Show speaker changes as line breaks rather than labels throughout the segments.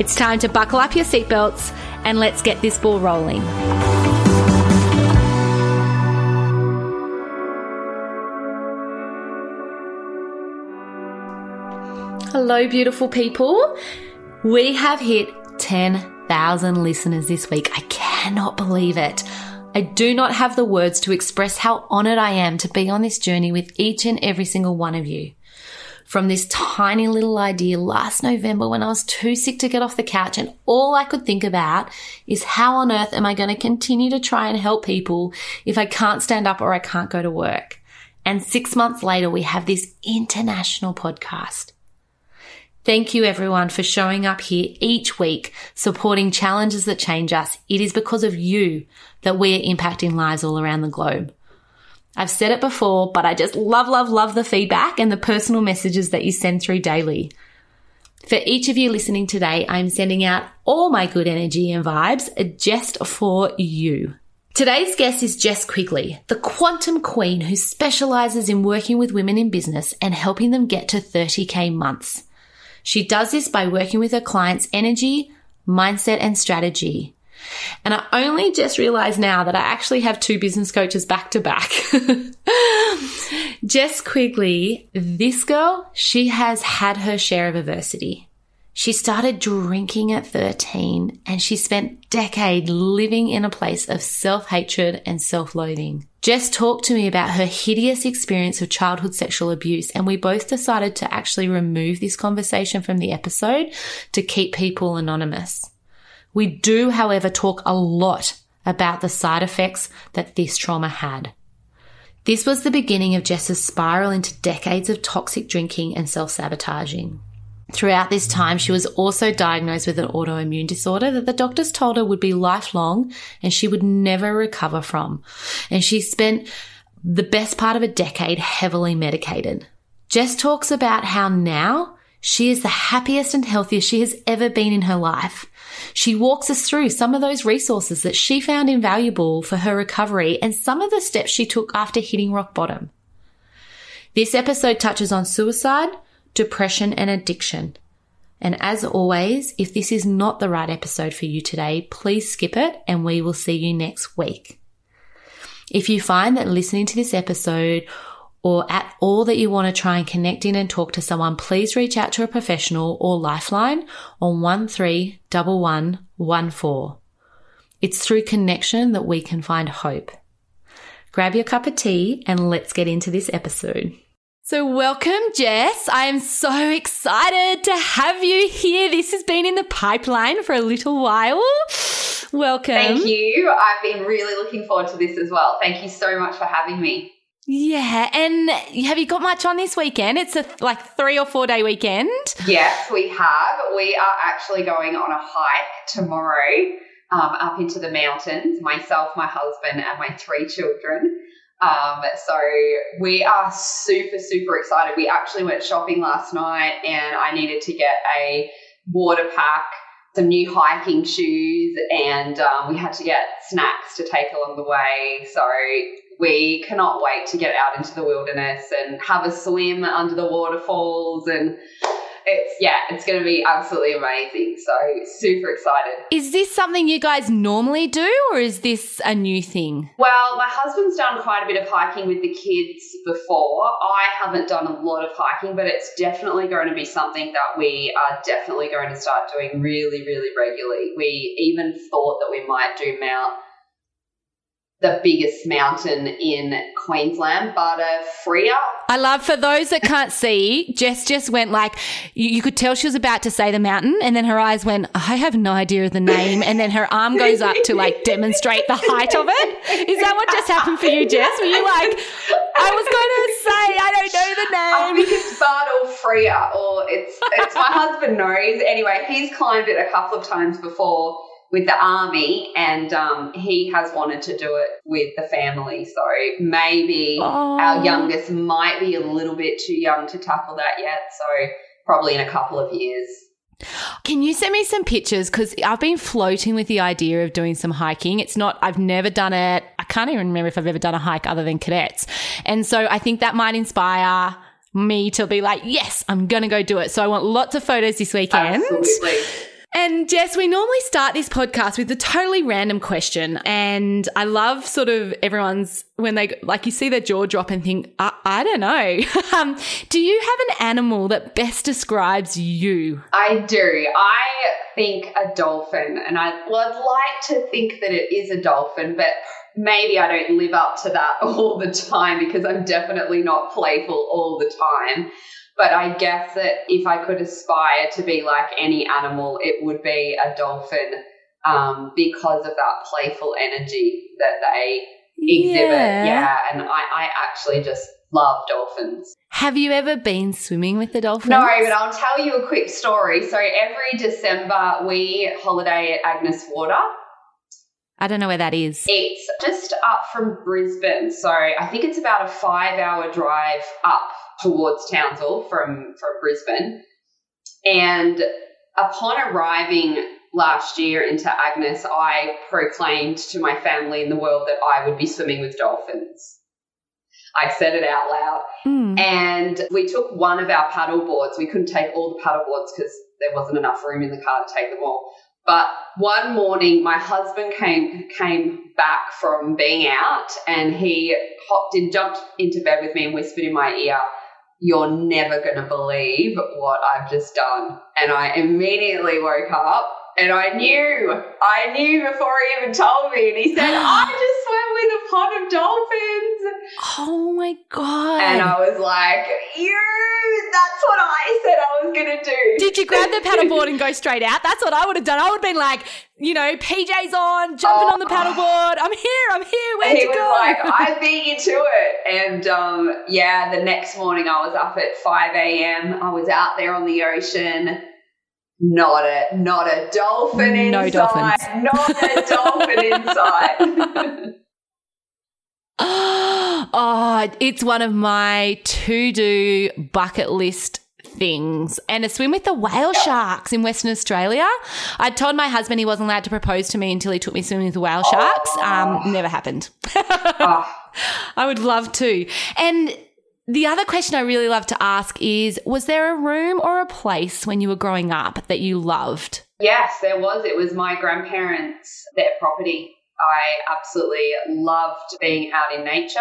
It's time to buckle up your seatbelts and let's get this ball rolling. Hello, beautiful people. We have hit 10,000 listeners this week. I cannot believe it. I do not have the words to express how honored I am to be on this journey with each and every single one of you from this tiny little idea last November when I was too sick to get off the couch and all I could think about is how on earth am I going to continue to try and help people if I can't stand up or I can't go to work? And six months later, we have this international podcast. Thank you everyone for showing up here each week, supporting challenges that change us. It is because of you that we are impacting lives all around the globe. I've said it before, but I just love, love, love the feedback and the personal messages that you send through daily. For each of you listening today, I'm sending out all my good energy and vibes just for you. Today's guest is Jess Quigley, the quantum queen who specializes in working with women in business and helping them get to 30k months. She does this by working with her clients' energy, mindset, and strategy. And I only just realized now that I actually have two business coaches back to back. Jess Quigley, this girl, she has had her share of adversity. She started drinking at 13 and she spent decades living in a place of self-hatred and self-loathing. Jess talked to me about her hideous experience of childhood sexual abuse and we both decided to actually remove this conversation from the episode to keep people anonymous. We do, however, talk a lot about the side effects that this trauma had. This was the beginning of Jess's spiral into decades of toxic drinking and self sabotaging. Throughout this time, she was also diagnosed with an autoimmune disorder that the doctors told her would be lifelong and she would never recover from. And she spent the best part of a decade heavily medicated. Jess talks about how now she is the happiest and healthiest she has ever been in her life. She walks us through some of those resources that she found invaluable for her recovery and some of the steps she took after hitting rock bottom. This episode touches on suicide, depression, and addiction. And as always, if this is not the right episode for you today, please skip it and we will see you next week. If you find that listening to this episode or at all that you want to try and connect in and talk to someone, please reach out to a professional or Lifeline on 131114. It's through connection that we can find hope. Grab your cup of tea and let's get into this episode. So, welcome, Jess. I am so excited to have you here. This has been in the pipeline for a little while. Welcome.
Thank you. I've been really looking forward to this as well. Thank you so much for having me.
Yeah, and have you got much on this weekend? It's a like three or four day weekend.
Yes, we have. We are actually going on a hike tomorrow um, up into the mountains. Myself, my husband, and my three children. Um, so we are super, super excited. We actually went shopping last night, and I needed to get a water pack, some new hiking shoes, and um, we had to get snacks to take along the way. So we cannot wait to get out into the wilderness and have a swim under the waterfalls and it's yeah, it's going to be absolutely amazing. So super excited.
Is this something you guys normally do, or is this a new thing?
Well, my husband's done quite a bit of hiking with the kids before. I haven't done a lot of hiking, but it's definitely going to be something that we are definitely going to start doing really, really regularly. We even thought that we might do Mount the biggest mountain in Queensland, Bartle Frere.
I love for those that can't see, Jess just went like you, you, could tell she was about to say the mountain, and then her eyes went, I have no idea of the name, and then her arm goes up to like demonstrate the height of it. Is that what just happened for you, Jess? Were you like, I was going to say I don't know the name.
I think it's Bartle Frere, or it's it's my husband knows. Anyway, he's climbed it a couple of times before with the army, and um, he has wanted to do it with the family. So maybe
Oh.
our youngest might be a little bit too young to tackle that yet. So probably in a couple of years.
Can you send me some pictures? Because I've been floating with the idea of doing some hiking. It's not, I've never done it. I can't even remember if I've ever done a hike other than cadets. And so I think that might inspire me to be like, yes, I'm going to go do it. So I want lots of photos this weekend.
Absolutely.
And Jess, we normally start this podcast with a totally random question. And I love sort of everyone's when they like you see their jaw drop and think, I, I don't know. um, do you have an animal that best describes you?
I do. I think a dolphin, and I well, I'd like to think that it is a dolphin, but maybe I don't live up to that all the time because I'm definitely not playful all the time. But I guess that if I could aspire to be like any animal, it would be a dolphin um, because of that playful energy that they exhibit. Yeah, and I, I actually just love dolphins.
Have you ever been swimming with the dolphins?
No, but I'll tell you a quick story. So every December we holiday at Agnes Water.
I don't know where that is.
It's just up from Brisbane. So I think it's about a five hour drive up towards Townsville from, from Brisbane. And upon arriving last year into Agnes, I proclaimed to my family in the world that I would be swimming with dolphins. I said it out loud.
Hmm.
And we took one of our paddle boards. We couldn't take all the paddle boards because there wasn't enough room in the car to take them all. But one morning, my husband came came back from being out, and he hopped in, jumped into bed with me, and whispered in my ear, "You're never going to believe what I've just done." And I immediately woke up, and I knew, I knew before he even told me. And he said, "I just swam with a pod of dolphins."
Oh my god!
And I was like, you, that's what I said I was going to do.
Did you grab the paddleboard and go straight out? That's what I would have done. I would have been like, you know, PJs on, jumping on the paddleboard. I'm here. I'm here. Where'd
he
you
was
go?
like, I beat you to it. And um, yeah, the next morning I was up at 5 a.m. I was out there on the ocean. Not a not a dolphin
No
inside.
dolphins.
Not a dolphin inside.
oh, it's one of my to do bucket list things and a swim with the whale sharks in Western Australia. I told my husband he wasn't allowed to propose to me until he took me swimming with the whale sharks. Um, never happened.
oh,
I would love to. And the other question I really love to ask is Was there a room or a place when you were growing up that you loved?
yes, there was. It was my grandparents' their property. I absolutely loved being out in nature.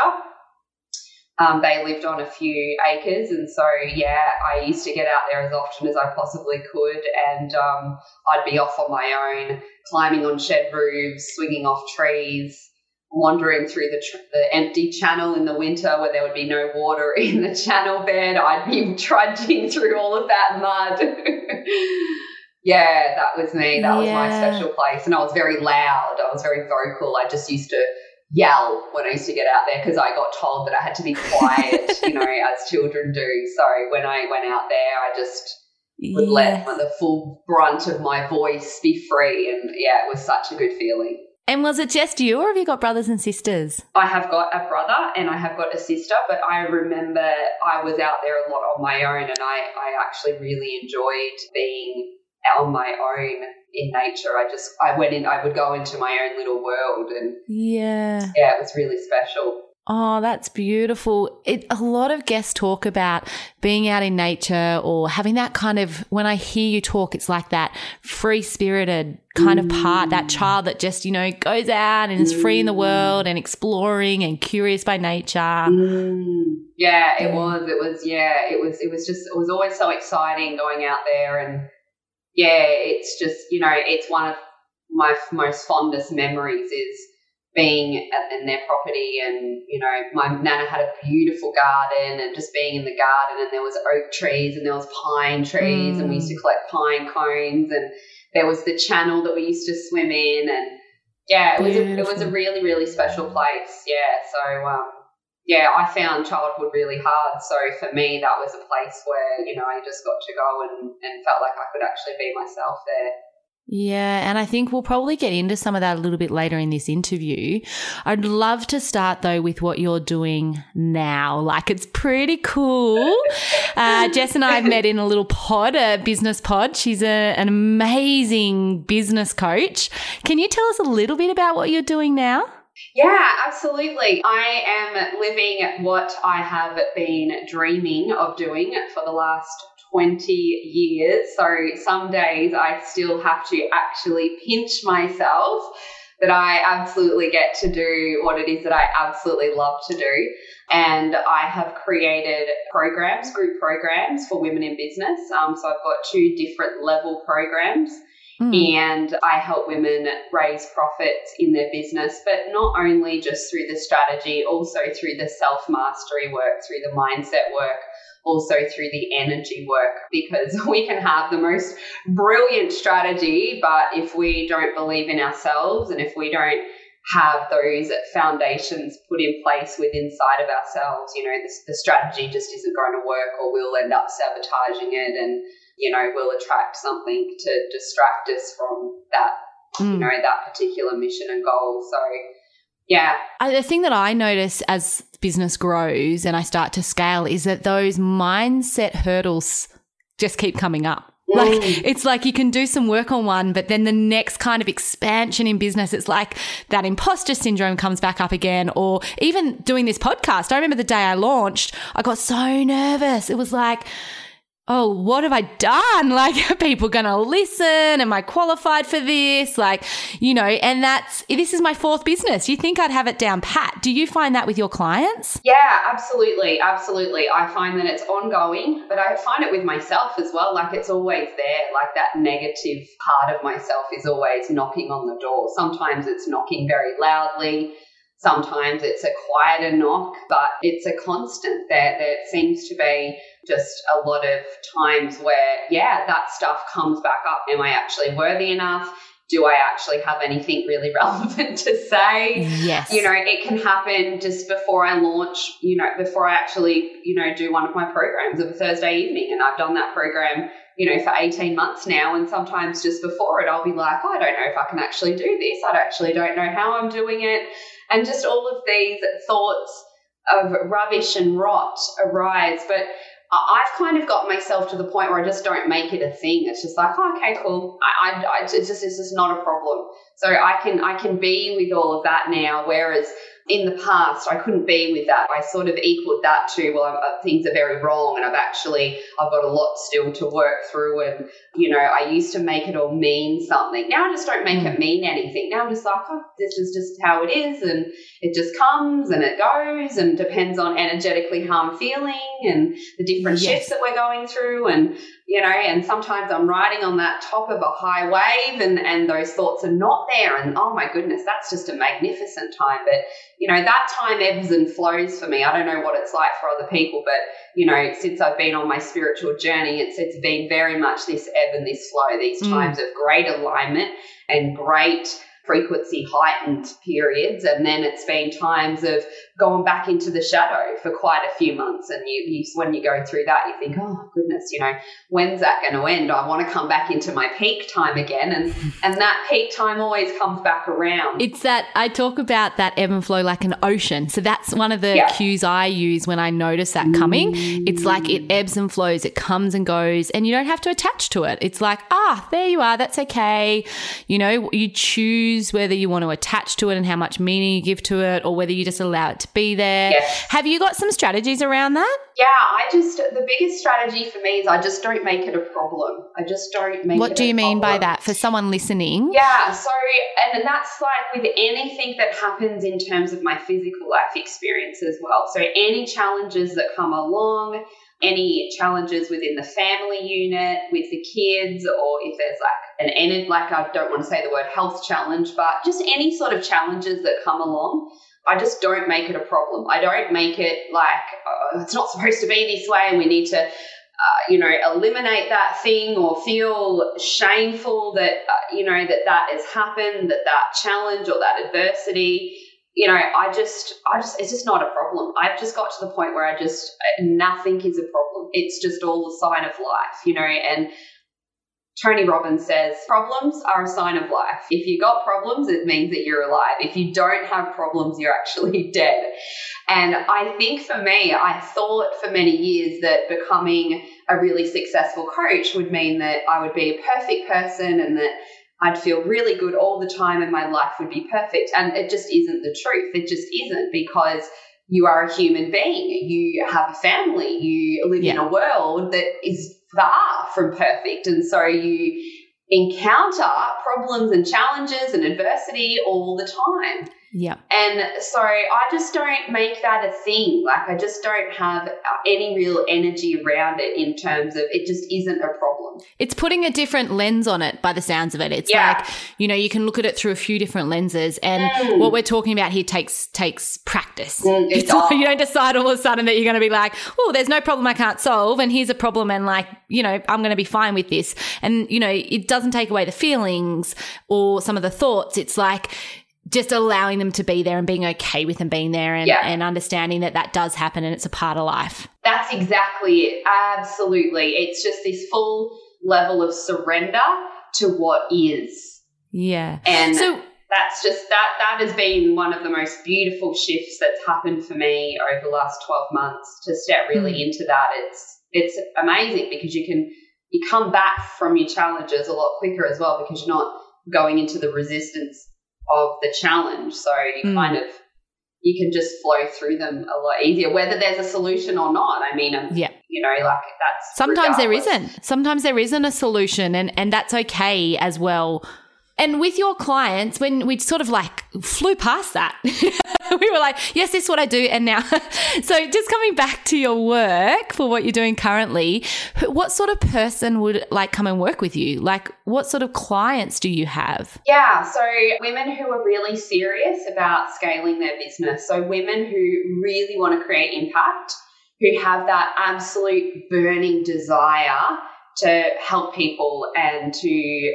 Um, they lived on a few acres, and so yeah, I used to get out there as often as I possibly could, and um, I'd be off on my own, climbing on shed roofs, swinging off trees, wandering through the, tr- the empty channel in the winter where there would be no water in the channel bed. I'd be trudging through all of that mud. yeah, that was me. That was my special place, and I was very loud. I was very vocal. I just used to yell when I used to get out there because I got told that I had to be quiet, you know, as children do. So when I went out there, I just would let the full brunt of my voice be free. And yeah, it was such a good feeling.
And was it just you, or have you got brothers and sisters?
I have got a brother and I have got a sister, but I remember I was out there a lot on my own and I, I actually really enjoyed being on my own in nature. I just, I went in, I would go into my own little world and
Yeah.
yeah, it was really special.
Oh, that's beautiful. It, a lot of guests talk about being out in nature or having that kind of, when I hear you talk, it's like that free spirited kind of part, that child that just, you know, goes out and is free in the world and exploring and curious by nature.
Mm. Yeah, it was. It was. Yeah, it was. It was just. It was always so exciting going out there, and yeah, it's just you know, it's one of my f- most fondest memories is being at, in their property, and you know, my nana had a beautiful garden, and just being in the garden, and there was oak trees, and there was pine trees, and we used to collect pine cones, and there was the channel that we used to swim in, and yeah, it was a, it was a really really special place. Yeah, so um, yeah, I found childhood really hard. So for me, that was a place where, you know, I just got to go and, and felt like I could actually be myself there.
Yeah, and I think we'll probably get into some of that a little bit later in this interview. I'd love to start though with what you're doing now. Like it's pretty cool. Uh, Jess and I have met in a little pod, a business pod. She's a, an amazing business coach. Can you tell us a little bit about what you're doing now?
Yeah, absolutely. I am living what I have been dreaming of doing for the last 20 years. So some days I still have to actually pinch myself that I absolutely get to do what it is that I absolutely love to do. And I have created programs, group programs for women in business. Um, so I've got two different level programs. Mm. And I help women raise profits in their business, but not only just through the strategy, also through the self mastery work, through the mindset work, also through the energy work because we can have the most brilliant strategy, but if we don't believe in ourselves and if we don't have those foundations put in place within inside of ourselves, you know, the, the strategy just isn't going to work or we'll end up sabotaging it and, you know, we'll attract something to distract us from that, mm. you know, that particular mission and goal. So, yeah.
The thing that I notice as business grows and I start to scale is that those mindset hurdles just keep coming up. Like it's like you can do some work on one, but then the next kind of expansion in business, it's like that imposter syndrome comes back up again. Or even doing this podcast. I remember the day I launched, I got so nervous. It was like, oh, what have I done? Like, are people going to listen? Am I qualified for this? Like, you know, and that's, this is my fourth business. You think I'd have it down pat. Do you find that with your clients?
Yeah, absolutely. Absolutely. I find that it's ongoing, but I find it with myself as well. Like, it's always there. Like, that negative part of myself is always knocking on the door. Sometimes it's knocking very loudly. Sometimes it's a quieter knock, but it's a constant. There seems to be just a lot of times where, yeah, that stuff comes back up. Am I actually worthy enough? Do I actually have anything really relevant to say?
Yes.
You know, it can happen just before I launch, you know, before I actually, you know, do one of my programs of a Thursday evening. And I've done that program, you know, for 18 months now. And sometimes just before it, I'll be like, oh, I don't know if I can actually do this. I actually don't know how I'm doing it and just all of these thoughts of rubbish and rot arise. But I've kind of got myself to the point where I just don't make it a thing. It's just like, oh, okay, cool. I, I, I it's just it's just not a problem. So I can I can be with all of that now. Whereas in the past, I couldn't be with that. I sort of equaled that to, well, uh, things are very wrong, and I've actually I've got a lot still to work through. And you know, I used to make it all mean something. Now I just don't make it mm. mean anything. Now I'm just like, oh, this is just how it is, and it just comes and it goes, and depends on energetically how I'm feeling and the different yes. shifts that we're going through, and you know, and sometimes I'm riding on that top of a high wave and, and those thoughts are not there. And oh my goodness, that's just a magnificent time. But, you know, that time ebbs and flows for me. I don't know what it's like for other people, but, you know, since I've been on my spiritual journey, it's, it's been very much this ebb and this flow, these mm. times of great alignment and great frequency heightened periods. And then it's been times of going back into the shadow for quite a few months. And you, you when you go through that, you think, oh goodness, you know, when's that going to end? I want to come back into my peak time again. And, and that peak time always comes back around.
It's that I talk about that ebb and flow like an ocean. So that's one of the yeah. cues I use when I notice that coming. It's like it ebbs and flows, it comes and goes, and you don't have to attach to it. It's like, ah, there you are. That's okay. You know, you choose whether you want to attach to it and how much meaning you give to it, or whether you just allow it to be there. Yes. Have you got some strategies around that?
Yeah, I just the biggest strategy for me is I just don't make it a problem. I just don't make
What do you mean
problem.
by that for someone listening?
Yeah, so and that's like with anything that happens in terms of my physical life experience as well. So any challenges that come along, any challenges within the family unit with the kids or if there's like an end like I don't want to say the word health challenge, but just any sort of challenges that come along I just don't make it a problem. I don't make it like oh, it's not supposed to be this way and we need to, uh, you know, eliminate that thing or feel shameful that, uh, you know, that that has happened, that that challenge or that adversity. You know, I just, I just, it's just not a problem. I've just got to the point where I just, nothing is a problem. It's just all a sign of life, you know, and Tony Robbins says problems are a sign of life. If you got problems, it means that you're alive. If you don't have problems, you're actually dead. And I think for me, I thought for many years that becoming a really successful coach would mean that I would be a perfect person and that I'd feel really good all the time and my life would be perfect. And it just isn't the truth. It just isn't because you are a human being. You have a family. You live yeah. in a world that is far from perfect. And so you encounter problems and challenges and adversity all the time.
Yeah.
And so I just don't make that a thing. Like I just don't have any real energy around it in terms of it just isn't a problem.
It's putting a different lens on it by the sounds of it. It's yeah. like, you know, you can look at it through a few different lenses and mm. what we're talking about here takes takes practice. Mm, it's you don't decide all of a sudden that you're going to be like, "Oh, there's no problem I can't solve and here's a problem and like, you know, I'm going to be fine with this." And you know, it doesn't take away the feelings or some of the thoughts. It's like just allowing them to be there and being okay with them being there and, yeah. and understanding that that does happen and it's a part of life.
That's exactly it. Absolutely. It's just this full level of surrender to what is.
Yeah.
And so that's just that that has been one of the most beautiful shifts that's happened for me over the last 12 months to step really mm. into that. It's it's amazing because you can you come back from your challenges a lot quicker as well because you're not going into the resistance of the challenge. So you mm. kind of you can just flow through them a lot easier, whether there's a solution or not. I mean, um, yeah, you know, like that's
sometimes regardless. there isn't. Sometimes there isn't a solution, and and that's okay as well. And with your clients, when we sort of like flew past that, we were like, yes, this is what I do. And now, so just coming back to your work for what you're doing currently, what sort of person would like come and work with you? Like, what sort of clients do you have?
Yeah. So, women who are really serious about scaling their business. So, women who really want to create impact, who have that absolute burning desire to help people and to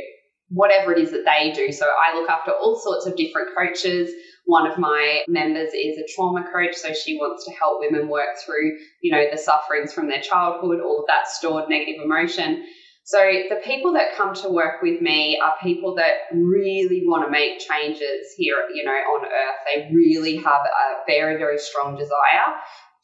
whatever it is that they do. So I look after all sorts of different coaches. One of my members is a trauma coach, so she wants to help women work through, you know, the sufferings from their childhood, all of that stored negative emotion. So the people that come to work with me are people that really want to make changes here, you know, on earth. They really have a very, very strong desire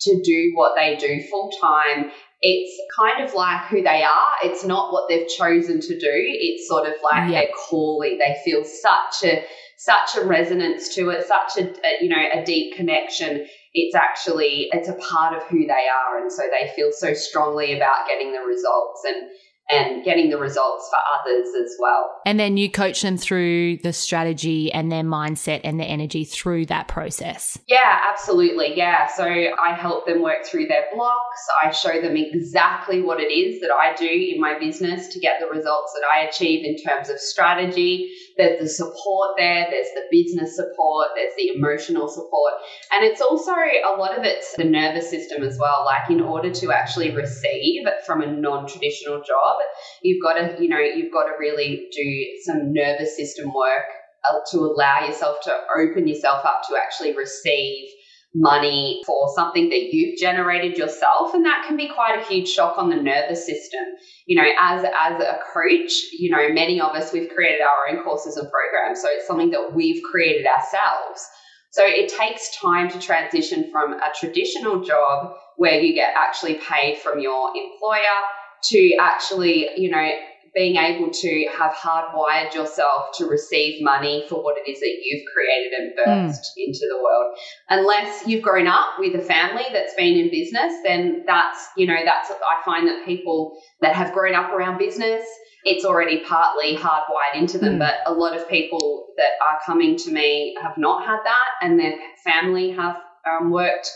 to do what they do full time it's kind of like who they are. It's not what they've chosen to do. It's sort of like their calling. They feel such a such a resonance to it, such a, a you know a deep connection. It's actually it's a part of who they are, and so they feel so strongly about getting the results and and getting the results for others as well.
And then you coach them through the strategy and their mindset and their energy through that process.
Yeah, absolutely. Yeah. So I help them work through their blocks. I show them exactly what it is that I do in my business to get the results that I achieve in terms of strategy. There's the support there, there's the business support, there's the emotional support. And it's also a lot of it's the nervous system as well. Like, in order to actually receive from a non traditional job, you've got to, you know, you've got to really do some nervous system work uh, to allow yourself to open yourself up to actually receive money for something that you've generated yourself. And that can be quite a huge shock on the nervous system. You know as as a coach you know many of us we've created our own courses and programs. So it's something that we've created ourselves. So it takes time to transition from a traditional job where you get actually paid from your employer to actually, you know, being able to have hardwired yourself to receive money for what it is that you've created and birthed mm. into the world. Unless you've grown up with a family that's been in business, then that's, you know, that's, I find that people that have grown up around business, it's already partly hardwired into them. Mm. But a lot of people that are coming to me have not had that and their family have um, worked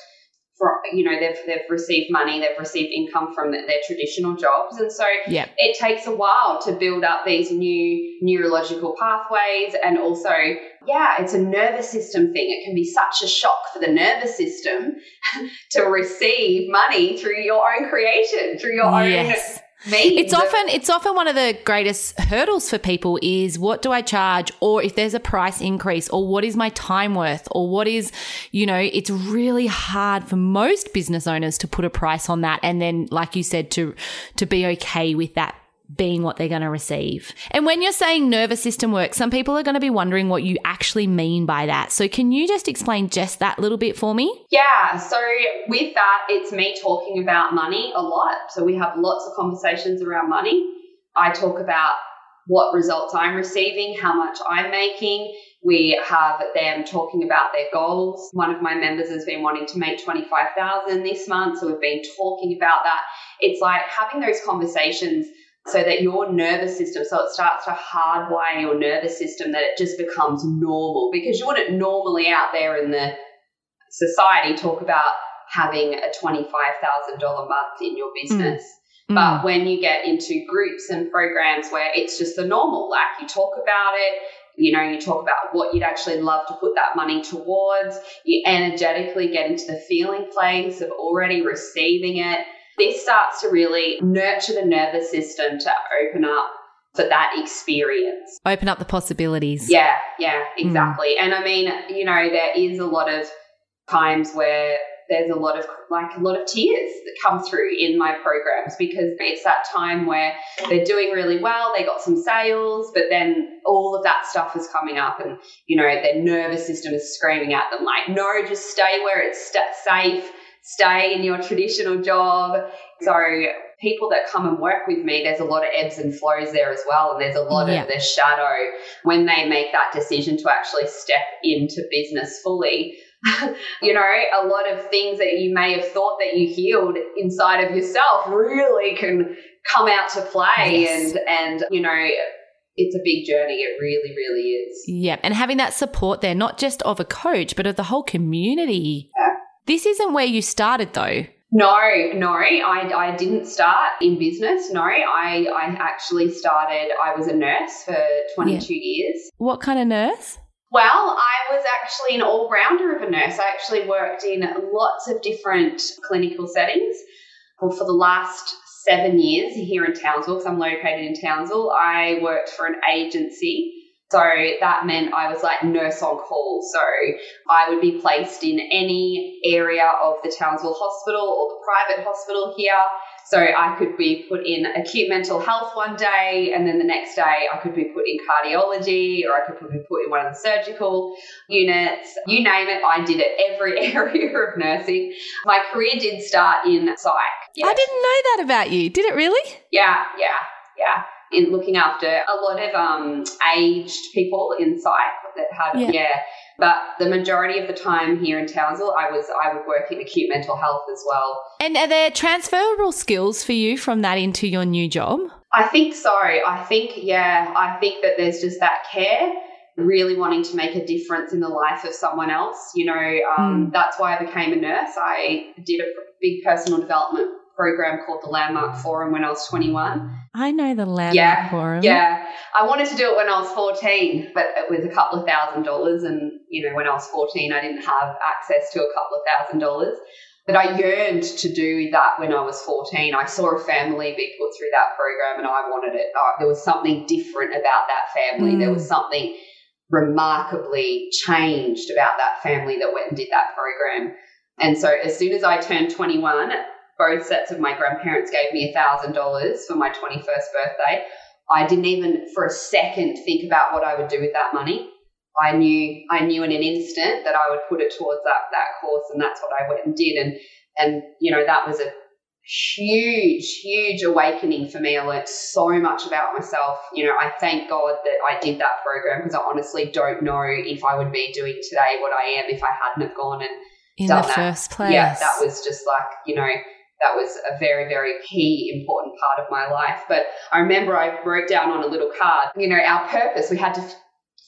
for, you know they've they've received money, they've received income from their traditional jobs, and so
yep.
it takes a while to build up these new neurological pathways, and also yeah, it's a nervous system thing. It can be such a shock for the nervous system to receive money through your own creation, through your yes. own
it's often it's often one of the greatest hurdles for people is what do I charge or if there's a price increase or what is my time worth or what is you know it's really hard for most business owners to put a price on that and then like you said to to be okay with that being what they're going to receive. And when you're saying nervous system work, some people are going to be wondering what you actually mean by that. So can you just explain just that little bit for me?
Yeah. So with that, it's me talking about money a lot. So we have lots of conversations around money. I talk about what results I'm receiving, how much I'm making. We have them talking about their goals. One of my members has been wanting to make 25,000 this month, so we've been talking about that. It's like having those conversations so that your nervous system, so it starts to hardwire your nervous system that it just becomes normal because you wouldn't normally out there in the society talk about having a $25,000 month in your business. Mm. Mm. But when you get into groups and programs where it's just the normal, like you talk about it, you know, you talk about what you'd actually love to put that money towards, you energetically get into the feeling place of already receiving it. This starts to really nurture the nervous system to open up for that experience.
Open up the possibilities.
Yeah, yeah, exactly. Mm. And I mean, you know, there is a lot of times where there's a lot of like a lot of tears that come through in my programs because it's that time where they're doing really well, they got some sales, but then all of that stuff is coming up, and you know their nervous system is screaming at them like, "No, just stay where it's st- safe, stay in your traditional job." So people that come and work with me, there's a lot of ebbs and flows there as well. And there's a lot yeah. of the shadow when they make that decision to actually step into business fully. you know, a lot of things that you may have thought that you healed inside of yourself really can come out to play yes. and and you know it's a big journey it really really is
yeah and having that support there not just of a coach but of the whole community yeah. This isn't where you started though
no, no, I, I didn't start in business. No, I, I actually started, I was a nurse for 22 yeah. years.
What kind of nurse?
Well, I was actually an all rounder of a nurse. I actually worked in lots of different clinical settings. Well, for the last seven years here in Townsville, because I'm located in Townsville, I worked for an agency. So that meant I was like nurse on call. So I would be placed in any area of the Townsville Hospital or the private hospital here so I could be put in acute mental health one day, and then the next day I could be put in cardiology, or I could be put in one of the surgical units. You name it, I did it every area of nursing. My career did start in psych.
Yes. I didn't know that about you. Did it really?
Yeah, yeah, yeah in looking after a lot of um, aged people in psych that had yeah. yeah. But the majority of the time here in Townsville, I was I would work in acute mental health as well.
And are there transferable skills for you from that into your new job?
I think so. I think yeah. I think that there's just that care really wanting to make a difference in the life of someone else. You know, um, mm. that's why I became a nurse. I did a big personal development program called the Landmark Forum when I was 21.
I know the Landmark
yeah,
Forum.
Yeah. I wanted to do it when I was 14, but it was a couple of thousand dollars. And, you know, when I was 14, I didn't have access to a couple of thousand dollars. But I yearned to do that when I was 14. I saw a family be put through that program and I wanted it. Uh, there was something different about that family. Mm. There was something remarkably changed about that family that went and did that program. And so as soon as I turned 21, both sets of my grandparents gave me $1,000 for my 21st birthday. I didn't even for a second think about what I would do with that money. I knew I knew in an instant that I would put it towards that that course and that's what I went and did and and you know that was a huge huge awakening for me I learned so much about myself you know I thank God that I did that program because I honestly don't know if I would be doing today what I am if I hadn't have gone and
in
done
the
that.
first place
yeah that was just like you know that was a very, very key, important part of my life. But I remember I wrote down on a little card, you know, our purpose. We had to f-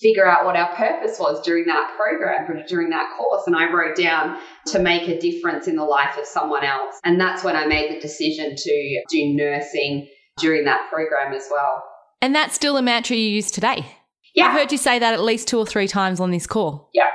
figure out what our purpose was during that program, during that course. And I wrote down to make a difference in the life of someone else. And that's when I made the decision to do nursing during that program as well.
And that's still a mantra you use today?
Yeah.
I've heard you say that at least two or three times on this call.
Yeah.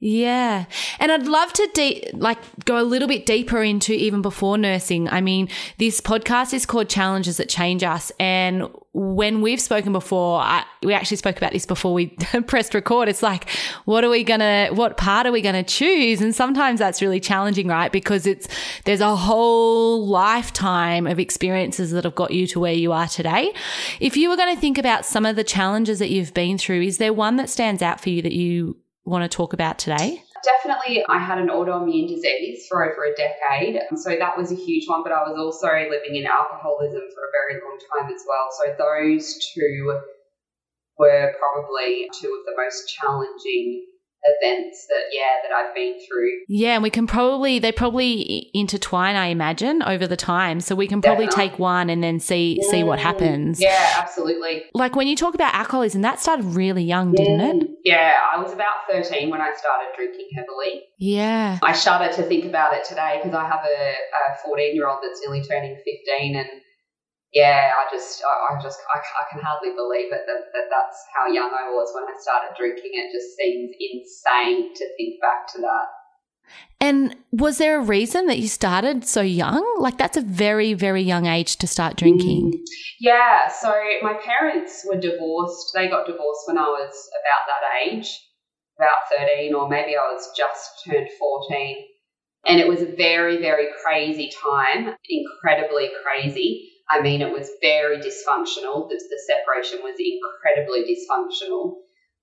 Yeah. And I'd love to de- like go a little bit deeper into even before nursing. I mean, this podcast is called Challenges That Change Us. And when we've spoken before, I, we actually spoke about this before we pressed record. It's like, what are we to, what part are we to choose? And sometimes that's really challenging, right? Because it's, there's a whole lifetime of experiences that have got you to where you are today. If you were going to think about some of the challenges that you've been through, is there one that stands out for you that you want to talk about today?
Definitely, I had an autoimmune disease for over a decade. So that was a huge one, but I was also living in alcoholism for a very long time as well. So those two were probably two of the most challenging events that yeah that I've been through.
Yeah, and we can probably they probably intertwine, I imagine, over the time. So we can probably Definitely. take one and then see mm. see what mm. happens.
Yeah, absolutely.
Like when you talk about alcoholism, that started really young, didn't it?
Mm. Yeah, I was about 13 when I started drinking heavily.
Yeah.
I shudder to think about it today because I have a 14 year old that's nearly turning 15 and yeah, I just, I, I just, I, I, can hardly believe it that, that that's how young I was when I started drinking. It just seems insane to think back to that.
And was there a reason that you started so young? Like that's a very, very young age to start drinking. Mm.
Yeah. So my parents were divorced. They got divorced when I was about that age, about 13, or maybe I was just turned 14. And it was a very, very crazy time, incredibly crazy. I mean, it was very dysfunctional. The, the separation was incredibly dysfunctional.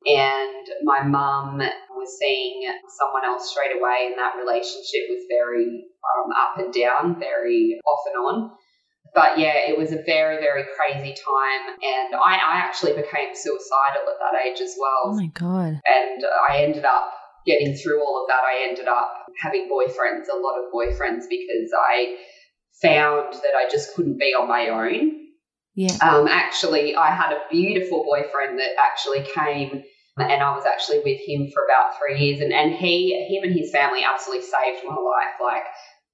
And my mum was seeing someone else straight away, and that relationship was very um, up and down, very off and on. But yeah, it was a very, very crazy time. And I, I actually became suicidal at that age as well.
Oh my God.
And I ended up getting through all of that. I ended up having boyfriends, a lot of boyfriends, because I found that I just couldn't be on my own.
Yeah.
Um, actually, I had a beautiful boyfriend that actually came and I was actually with him for about three years and, and he him and his family absolutely saved my life. Like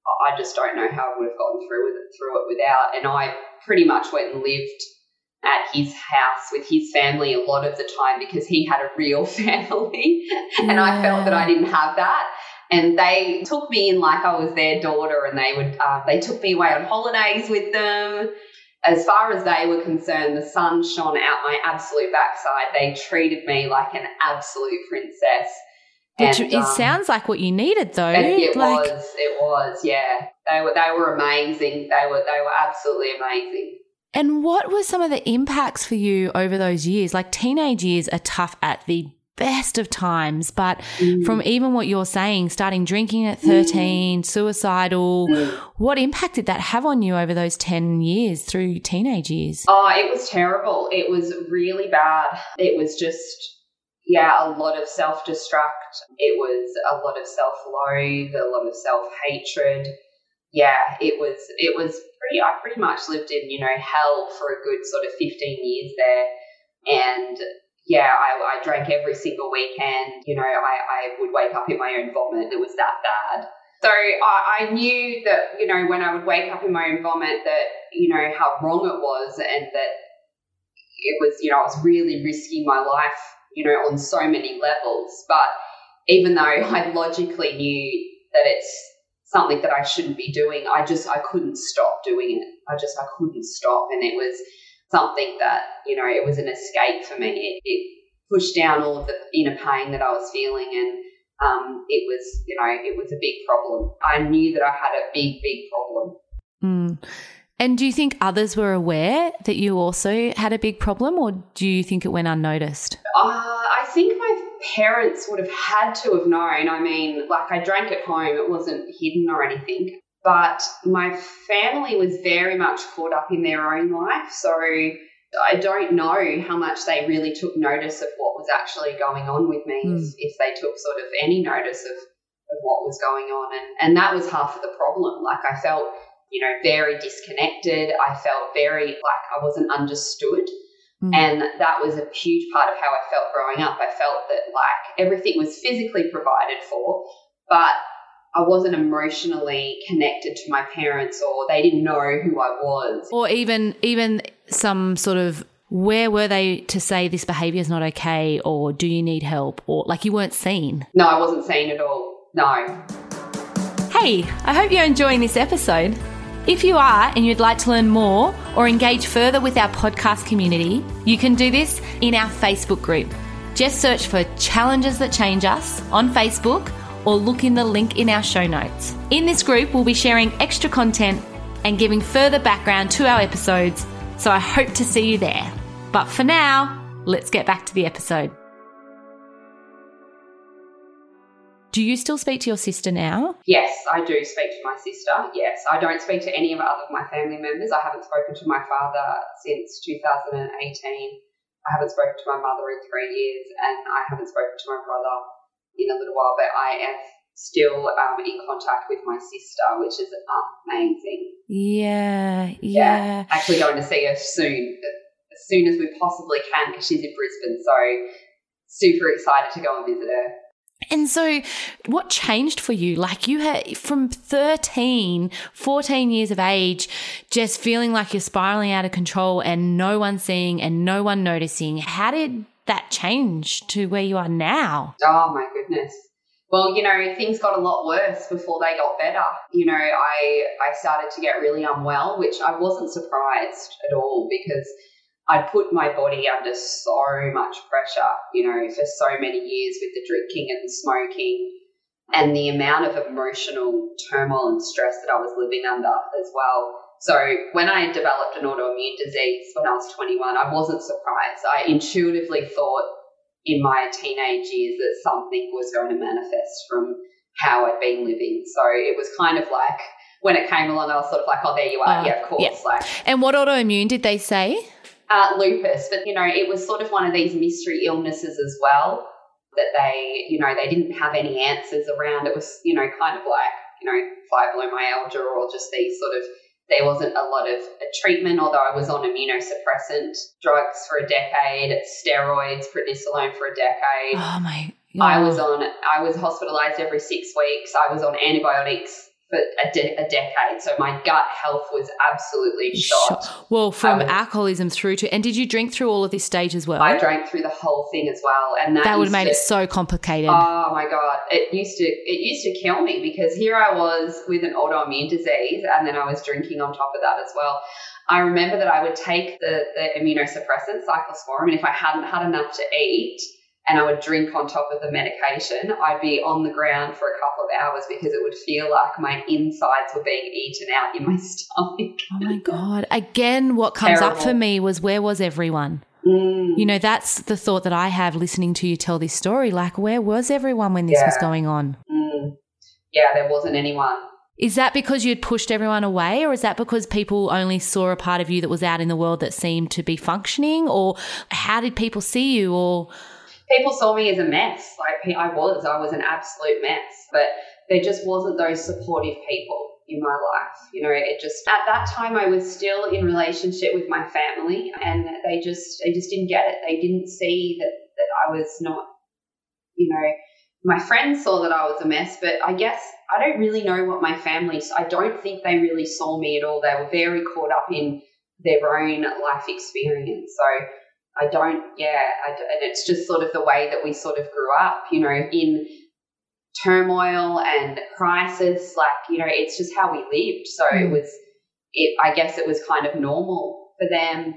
I just don't know how I would have gotten through with it through it without and I pretty much went and lived at his house with his family a lot of the time because he had a real family and. I felt that I didn't have that and they took me in like I was their daughter, and they would uh, they took me away on holidays with them. As far as they were concerned, the sun shone out my absolute backside. They treated me like an absolute princess.
Which and, it um, sounds like what you needed, though.
It like... was. It was. Yeah, they were. They were amazing. They were. They were absolutely amazing.
And what were some of the impacts for you over those years? Like teenage years are tough at the best of times. But mm. from even what you're saying, starting drinking at 13, mm. suicidal, mm. what impact did that have on you over those 10 years through teenage years?
Oh, it was terrible. It was really bad. It was just, yeah, a lot of self destruct. It was a lot of self loathe, a lot of self hatred. Yeah, it was, it was pretty, I pretty much lived in, you know, hell for a good sort of 15 years there. And yeah, I, I, drank every single weekend. You know, I, I would wake up in my own vomit. It was that bad. So I, I, knew that, you know, when I would wake up in my own vomit, that, you know, how wrong it was and that it was, you know, I was really risking my life, you know, on so many levels. But even though I logically knew that it's something that I shouldn't be doing, I just, I couldn't stop doing it. I just, I couldn't stop. And it was, something that, you know, it was an escape for me. It, it pushed down all of the inner pain that I was feeling and um, it was, you know, it was a big problem. I knew that I had a big, big problem.
Mm. And do you think others were aware that you also had a big problem, or do you think it went unnoticed?
Uh, I think my parents would have had to have known. I mean, like I drank at home, it wasn't hidden or anything. But my family was very much caught up in their own life. So I don't know how much they really took notice of what was actually going on with me, mm. if, if, they took sort of any notice of, of what was going on. And, and that was half of the problem. Like I felt, you know, very disconnected. I felt very like I wasn't understood. Mm. And that was a huge part of how I felt growing up. I felt that like everything was physically provided for, but I wasn't emotionally connected to my parents or they didn't know who I was.
Or even even some sort of where were they to say this behavior is not okay or do you need help or like you weren't seen?
No, I wasn't seen at all. No.
Hey, I hope you're enjoying this episode. If you are and you'd like to learn more or engage further with our podcast community, you can do this in our Facebook group. Just search for Challenges That Change Us on Facebook or look in the link in our show notes. In this group, we'll be sharing extra content and giving further background to our episodes, so I hope to see you there. But for now, let's get back to the episode. Do you still speak to your sister now?
Yes, I do speak to my sister. Yes, I don't speak to any of other my family members. I haven't spoken to my father since 2018. I haven't spoken to my mother in three years, and I haven't spoken to my brother in a little while. But I am still um, in contact with my sister, which is amazing.
Yeah, yeah, yeah.
Actually, going to see her soon, as soon as we possibly can, because she's in Brisbane. So super excited to go and visit her.
And so, what changed for you? Like, you had from 13, 14 years of age, just feeling like you're spiraling out of control and no one seeing and no one noticing. How did that change to where you are now?
Oh, my goodness. Well, you know, things got a lot worse before they got better. You know, I, I started to get really unwell, which I wasn't surprised at all because I put my body under so much pressure, you know, for so many years with the drinking and the smoking and the amount of emotional turmoil and stress that I was living under as well. So when I developed an autoimmune disease when I was 21, I wasn't surprised. I intuitively thought in my teenage years that something was going to manifest from how I'd been living. So it was kind of like when it came along, I was sort of like, oh, there you are. Uh, yeah, of course. Yeah. Like,
and what autoimmune did they say?
uh, lupus, but you know, it was sort of one of these mystery illnesses as well that they, you know, they didn't have any answers around. It was, you know, kind of like, you know, fibromyalgia or just these sort of, there wasn't a lot of treatment, although I was on immunosuppressant drugs for a decade, steroids, prednisolone for a decade.
Oh my.
God. I was on, I was hospitalized every six weeks. I was on antibiotics for a, de- a, decade. So my gut health was absolutely shot.
Well, from was, alcoholism through to, and did you drink through all of this stage as well?
I drank through the whole thing as well, and that,
that would have made to, it so complicated.
Oh my god, it used to it used to kill me because here I was with an autoimmune disease, and then I was drinking on top of that as well. I remember that I would take the the immunosuppressant cyclosporin, and if I hadn't had enough to eat and I would drink on top of the medication, I'd be on the ground for a couple of hours because it would feel like my insides were being eaten out in my stomach.
Oh my God. Again, what comes Terrible. up for me was where was everyone?
Mm.
You know, that's the thought that I have listening to you tell this story. Like, where was everyone when this yeah. was going on?
Mm. Yeah, there wasn't anyone.
Is that because you'd pushed everyone away, or is that because people only saw a part of you that was out in the world that seemed to be functioning? Or how did people see you? Or
people saw me as a mess. Like I was, I was an absolute mess. But there just wasn't those supportive people in my life. You know, it just at that time I was still in relationship with my family, and they just they just didn't get it. They didn't see that that I was not, you know. My friends saw that I was a mess, but I guess I don't really know what my family. I don't think they really saw me at all. They were very caught up in their own life experience. So I don't, yeah, I, and it's just sort of the way that we sort of grew up, you know, in turmoil and crisis. Like, you know, it's just how we lived. So mm. it was, it, I guess it was kind of normal for them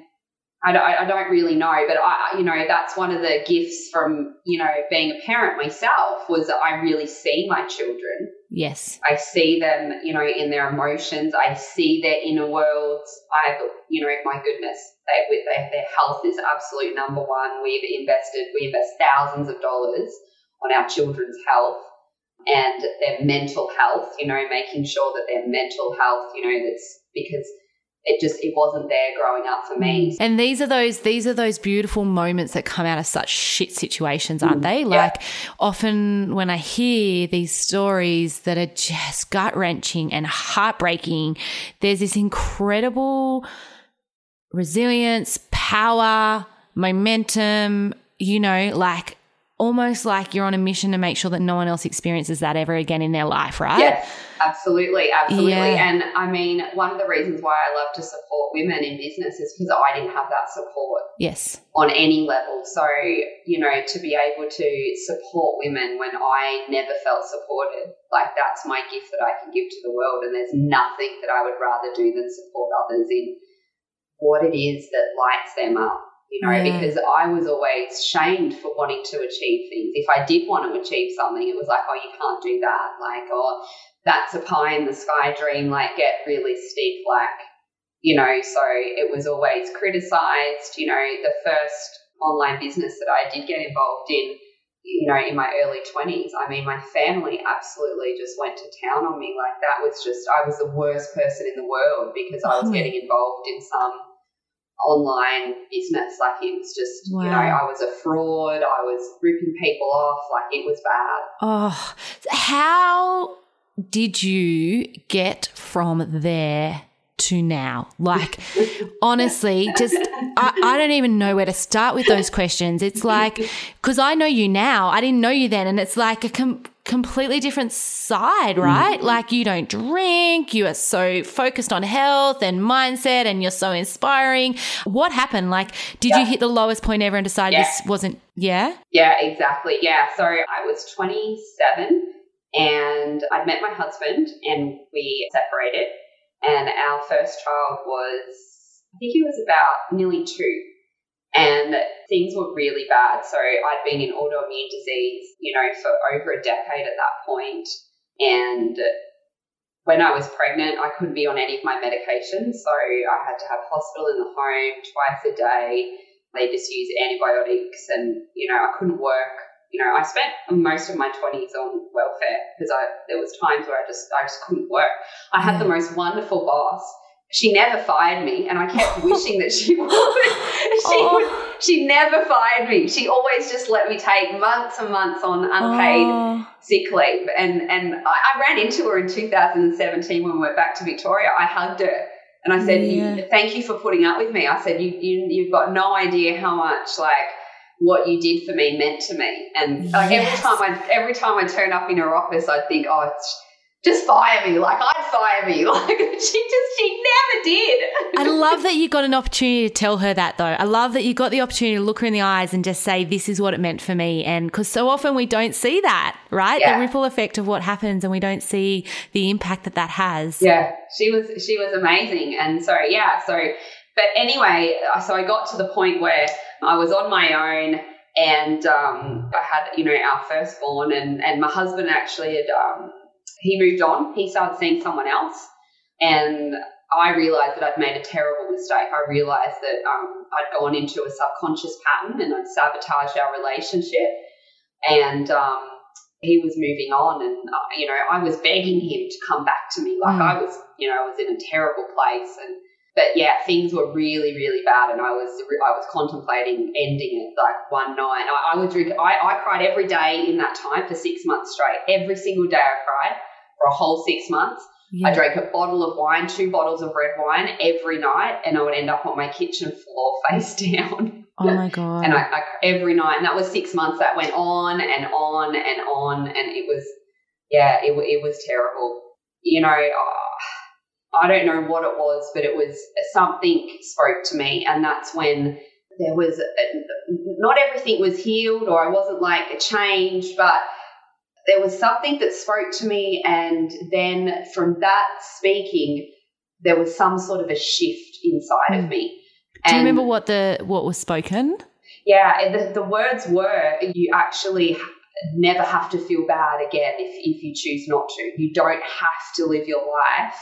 I don't, I don't really know, but I, you know, that's one of the gifts from, you know, being a parent myself was that I really see my children.
Yes.
I see them, you know, in their emotions. I see their inner worlds. I, you know, my goodness, they, they, their health is absolute number one. We've invested, we invest thousands of dollars on our children's health and their mental health, you know, making sure that their mental health, you know, that's because it just it wasn't there growing up for me.
And these are those these are those beautiful moments that come out of such shit situations, aren't mm, they? Like yeah. often when I hear these stories that are just gut wrenching and heartbreaking, there's this incredible resilience, power, momentum, you know, like almost like you're on a mission to make sure that no one else experiences that ever again in their life, right?
Yes, absolutely, absolutely.
Yeah.
And I mean, one of the reasons why I love to support women in business is because I didn't have that support
Yes.
on any level. So, you know, to be able to support women when I never felt supported, like that's my gift that I can give to the world. And there's nothing that I would rather do than support others in what it is that lights them up. You know,
Yeah.
because I was always shamed for wanting to achieve things. If I did want to achieve something, it was like, oh, you can't do that. Like, oh, that's a pie in the sky dream. Like, get realistic. Like, you know, so it was always criticized. You know, the first online business that I did get involved in, you know, in my early 20s, I mean, my family absolutely just went to town on me. Like, that was just, I was the worst person in the world because I was
Oh.
getting involved in some online business. Like, it was just, you know, I was a fraud. I was ripping people off. Like, it was bad.
Oh, how did you get from there to now? Like, honestly, just I, I don't even know where to start with those questions. It's like, because I know you now, I didn't know you then, and it's like a com- completely different side, right? Mm. Like, you don't drink, you are so focused on health and mindset, and you're so inspiring. What happened? Like, did you hit the lowest point ever and decide
Yeah.
this wasn't, yeah?
Yeah, exactly. Yeah. So I was 27 and I'd met my husband and we separated. And our first child was, I think he was about nearly two. And things were really bad. So I'd been in autoimmune disease, you know, for over a decade at that point. And when I was pregnant, I couldn't be on any of my medications. So I had to have hospital in the home twice a day they just use antibiotics and you know i couldn't work you know i spent most of my 20s on welfare because i there was times where i just i just couldn't work i had the most wonderful boss she never fired me and i kept wishing that she would she
Oh.
would she never fired me she always just let me take months and months on unpaid
Oh.
sick leave. And and I, I ran into her in 2017 when we went back to Victoria. I hugged her and I said,
Yeah.
you, "Thank you for putting up with me." I said, "You you you've got no idea how much like." What you did for me meant to me, and like
Yes.
every time I every time I turn up in her office, I'd think, "Oh, it's, just fire me!" Like I'd fire me. Like she just she never did.
I love that you got an opportunity to tell her that though. I love that you got the opportunity to look her in the eyes and just say, this is what it meant for me. And because so often we don't see that, right?
Yeah.
The ripple effect of what happens and we don't see the impact that that has.
Yeah, she was she was amazing, and so yeah, so but anyway, uh, so I got to the point where I was on my own, and um, I had you know our firstborn, and and my husband actually had um, he moved on, he started seeing someone else, and I realized that I'd made a terrible mistake. I realized that um, I'd gone into a subconscious pattern and I'd sabotaged our relationship, and um, he was moving on and uh, you know I was begging him to come back to me. Like
Mm.
I was you know I was in a terrible place and but yeah things were really really bad and I was I was contemplating ending it like one night. I, I would drink I, I cried every day in that time for six months straight. Every single day I cried for a whole six months I drank a bottle of wine two bottles of red wine every night and I would end up on my kitchen floor face down
Oh my God.
and I, I every night, and that was six months. That went on and on and on, and it was, yeah, it it was terrible. You know, uh, I don't know what it was, but it was something spoke to me, and that's when there was not everything was healed, or I wasn't like a change, but there was something that spoke to me, and then from that speaking, there was some sort of a shift inside of
Mm.
me.
Do you remember what the what was spoken?
yeah, the, the words were you actually never have to feel bad again if, if you choose not to. You don't have to live your life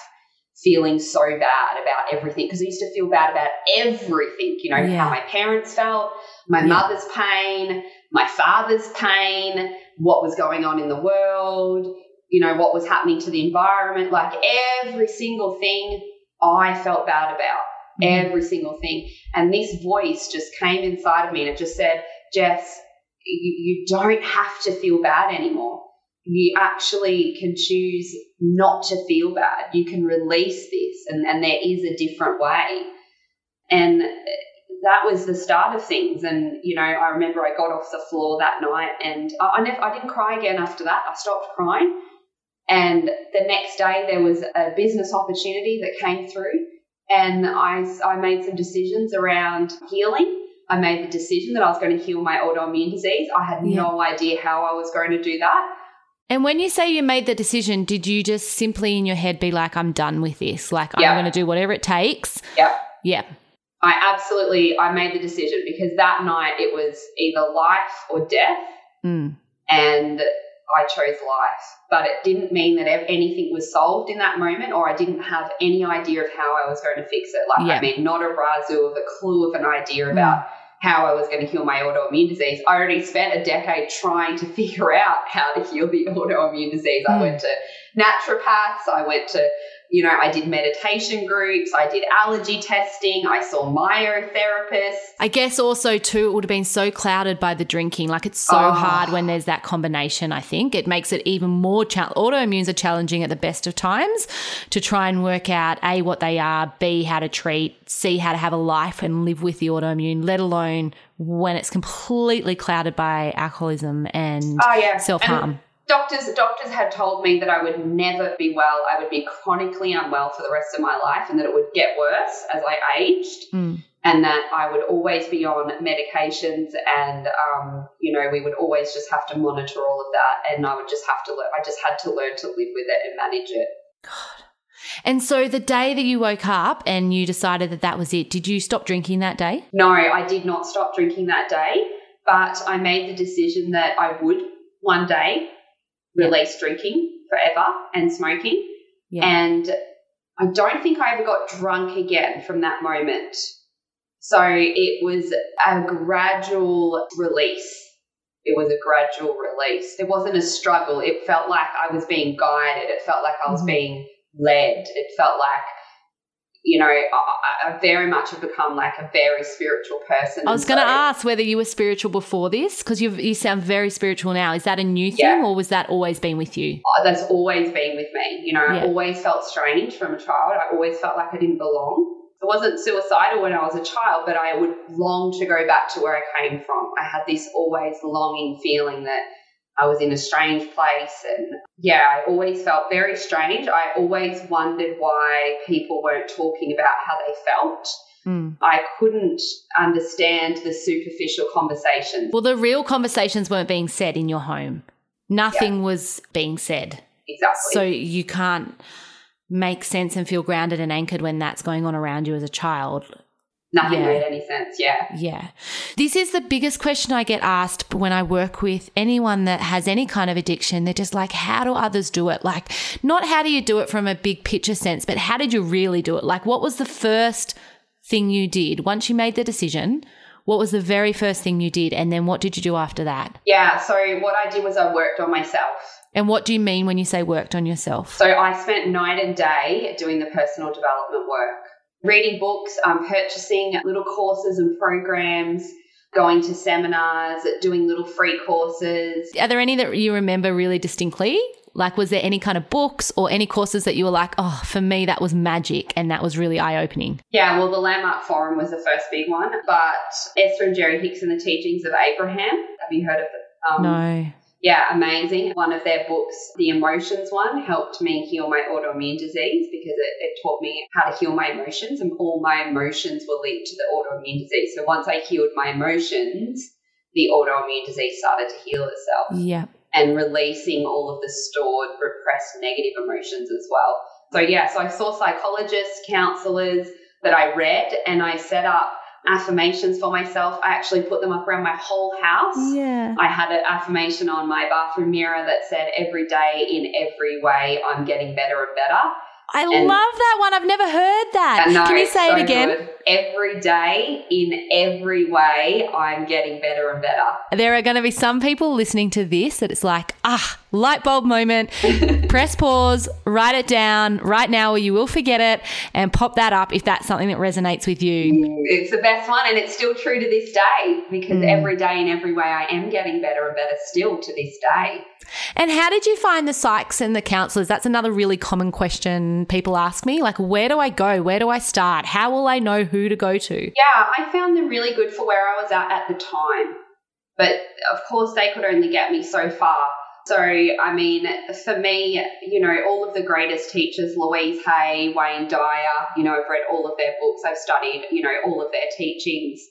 feeling so bad about everything because I used to feel bad about everything, you know,
Yeah.
how my parents felt, my
Yeah.
mother's pain, my father's pain, what was going on in the world, you know, what was happening to the environment, like every single thing I felt bad about
Mm-hmm.
every single thing. And this voice just came inside of me and it just said, Jess, you, you don't have to feel bad anymore. You actually can choose not to feel bad. You can release this, and, and there is a different way. And that was the start of things. And, you know, I remember I got off the floor that night and I, I, never, I didn't cry again after that. I stopped crying. And the next day there was a business opportunity that came through and I, I made some decisions around healing. I made the decision that I was going to heal my autoimmune disease. I had yeah. no idea how I was going to do that.
And when you say you made the decision, did you just simply in your head be like, I'm done with this? Like, I'm going to do whatever it takes?
Yeah.
Yeah.
I absolutely, I made the decision because that night it was either life or death.
Mm.
And I chose life. But it didn't mean that anything was solved in that moment or I didn't have any idea of how I was going to fix it. Like, yeah. I mean, not a razoo of a clue of an idea mm. about how I was going to heal my autoimmune disease. I already spent a decade trying to figure out how to heal the autoimmune disease. Mm. I went to naturopaths, I went to you know, I did meditation groups, I did allergy testing, I saw myotherapists.
I guess also too, it would have been so clouded by the drinking. Like it's so oh. hard when there's that combination. I think it makes it even more challenging. Autoimmunes are challenging at the best of times to try and work out a what they are, b how to treat, c how to have a life and live with the autoimmune. Let alone when it's completely clouded by alcoholism and oh, yeah. self harm
doctors doctors had told me that I would never be well. I would be chronically unwell for the rest of my life, and that it would get worse as I aged.
Mm.
And that I would always be on medications, and um, you know, we would always just have to monitor all of that, and I would just have to learn. I just had to learn to live with it and manage it.
God. And so, the day that you woke up and you decided that that was it, did you stop drinking that day?
No, I did not stop drinking that day, but I made the decision that I would one day release drinking forever and smoking. Yeah. And I don't think I ever got drunk again from that moment. So it was a gradual release. It was a gradual release. It wasn't a struggle. It felt like I was being guided. It felt like I was mm-hmm. being led. It felt like you know, I, I, very much have become like a very spiritual person.
I was going to so, ask whether you were spiritual before this because you you sound very spiritual now. Is that a new thing or was that always been with you?
Oh, that's always been with me. You know, yeah. I always felt strange from a child. I always felt like I didn't belong. I wasn't suicidal when I was a child, but I would long to go back to where I came from. I had this always longing feeling that I was in a strange place. And yeah, I always felt very strange. I always wondered why people weren't talking about how they felt.
Mm.
I couldn't understand the superficial conversations.
Well, the real conversations weren't being said in your home. Nothing yeah. was being said.
Exactly.
So you can't make sense and feel grounded and anchored when that's going on around you as a child
nothing yeah. made any sense. Yeah.
Yeah. This is the biggest question I get asked when I work with anyone that has any kind of addiction. They're just like, how do others do it? Like, not how do you do it from a big picture sense, but how did you really do it? Like, what was the first thing you did once you made the decision? What was the very first thing you did? And then what did you do after that?
Yeah. So, what I did was I worked on myself.
And what do you mean when you say worked on yourself?
So, I spent night and day doing the personal development work reading books, um, purchasing little courses and programs, going to seminars, doing little free courses.
Are there any that you remember really distinctly? Like, was there any kind of books or any courses that you were like, oh, for me, that was magic and that was really eye opening?
Yeah, well, the Landmark Forum was the first big one, but Esther and Jerry Hicks and the Teachings of Abraham. Have you heard of it?
Um, no
yeah, amazing. One of their books, the emotions one, helped me heal my autoimmune disease because it, it, taught me how to heal my emotions, and all my emotions were linked to the autoimmune disease. So once I healed my emotions, the autoimmune disease started to heal itself.
Yeah.
And releasing all of the stored, repressed negative emotions as well. So, yeah, so I saw psychologists, counselors that I read, and I set up affirmations for myself. I actually put them up around my whole house.
Yeah.
I had an affirmation on my bathroom mirror that said, Every day, in every way, I'm getting better and better.
I and love that one. I've never heard that. Can you say so it again? Good.
Every day, in every way, I'm getting better and better.
There are going to be some people listening to this that it's like, ah, light bulb moment. Press pause, write it down right now, or you will forget it, and pop that up if that's something that resonates with you.
It's the best one, and it's still true to this day because mm. every day, in every way, I am getting better and better still to this day.
And how did you find the psychs and the counselors? That's another really common question people ask me. Like, where do I go? Where do I start? How will I know who to go to?
Yeah, I found them really good for where I was at at the time. But of course, they could only get me so far. So, I mean, for me, you know, all of the greatest teachers, Louise Hay, Wayne Dyer, you know, I've read all of their books, I've studied, you know, all of their teachings.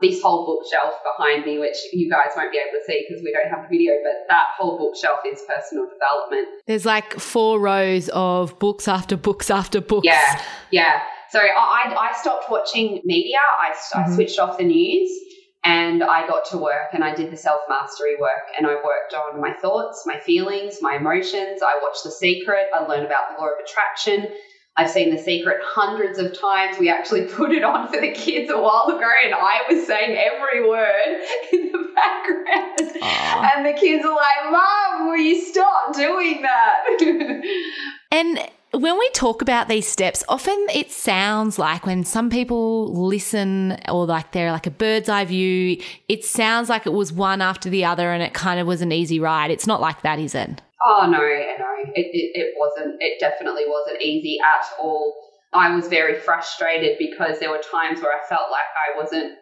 This whole bookshelf behind me, which you guys won't be able to see because we don't have a video, but that whole bookshelf is personal development.
There's like four rows of books after books after books.
Yeah, yeah. So I, I stopped watching media. I, mm-hmm. I switched off the news and I got to work and I did the self mastery work and I worked on my thoughts, my feelings, my emotions. I watched The Secret. I learned about the law of attraction. I've seen The Secret hundreds of times. We actually put it on for the kids a while ago, and I was saying every word in the background. Aww. And the kids are like, Mom, will you stop doing that?
and when we talk about these steps, often it sounds like when some people listen or like they're like a bird's eye view, it sounds like it was one after the other and it kind of was an easy ride. It's not like that, is it?
Oh, no, no. It, it, it wasn't. It definitely wasn't easy at all. I was very frustrated because there were times where I felt like I wasn't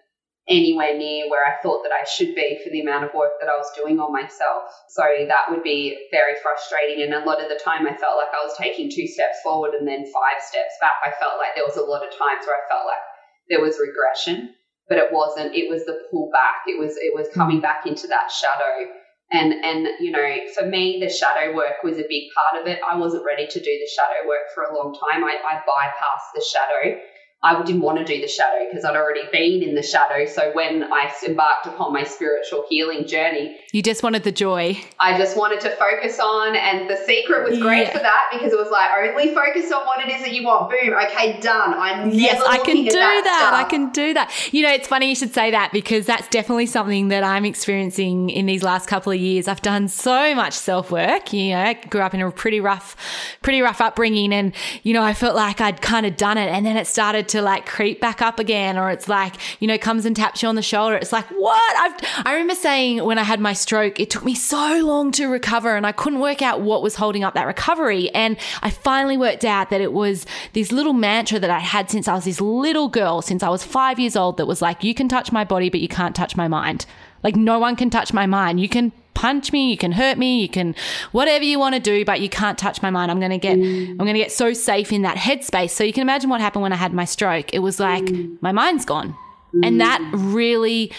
anywhere near where I thought that I should be for the amount of work that I was doing on myself. So that would be very frustrating. And a lot of the time, I felt like I was taking two steps forward and then five steps back. I felt like there was a lot of times where I felt like there was regression, but it wasn't. It was the pull back. It was it was coming mm. back into that shadow. And and you know, for me, the shadow work was a big part of it. I wasn't ready to do the shadow work for a long time. I, I bypassed the shadow I didn't want to do the shadow because I'd already been in the shadow. So when I embarked upon my spiritual healing journey,
you just wanted the joy.
I just wanted to focus on, and the secret was great yeah. for that because it was like only focus on what it is that you want. Boom, okay, done. I'm yes, I can do that.
that. I can do that. You know, it's funny you should say that because that's definitely something that I'm experiencing in these last couple of years. I've done so much self work. You know, I grew up in a pretty rough, pretty rough upbringing, and you know, I felt like I'd kind of done it, and then it started to like creep back up again or it's like you know comes and taps you on the shoulder. It's like what? I've, i remember saying when i had my stroke it took me so long to recover and i couldn't work out what was holding up that recovery. And i finally worked out that it was this little mantra that i had since i was this little girl since i was five years old that was like you can touch my body but you can't touch my mind. Like no one can touch my mind. You can punch me, you can hurt me, you can whatever you want to do, but you can't touch my mind. I'm going to get mm. I'm going to get so safe in that headspace. So you can imagine what happened when I had my stroke. It was like mm. my mind's gone. Mm. And that really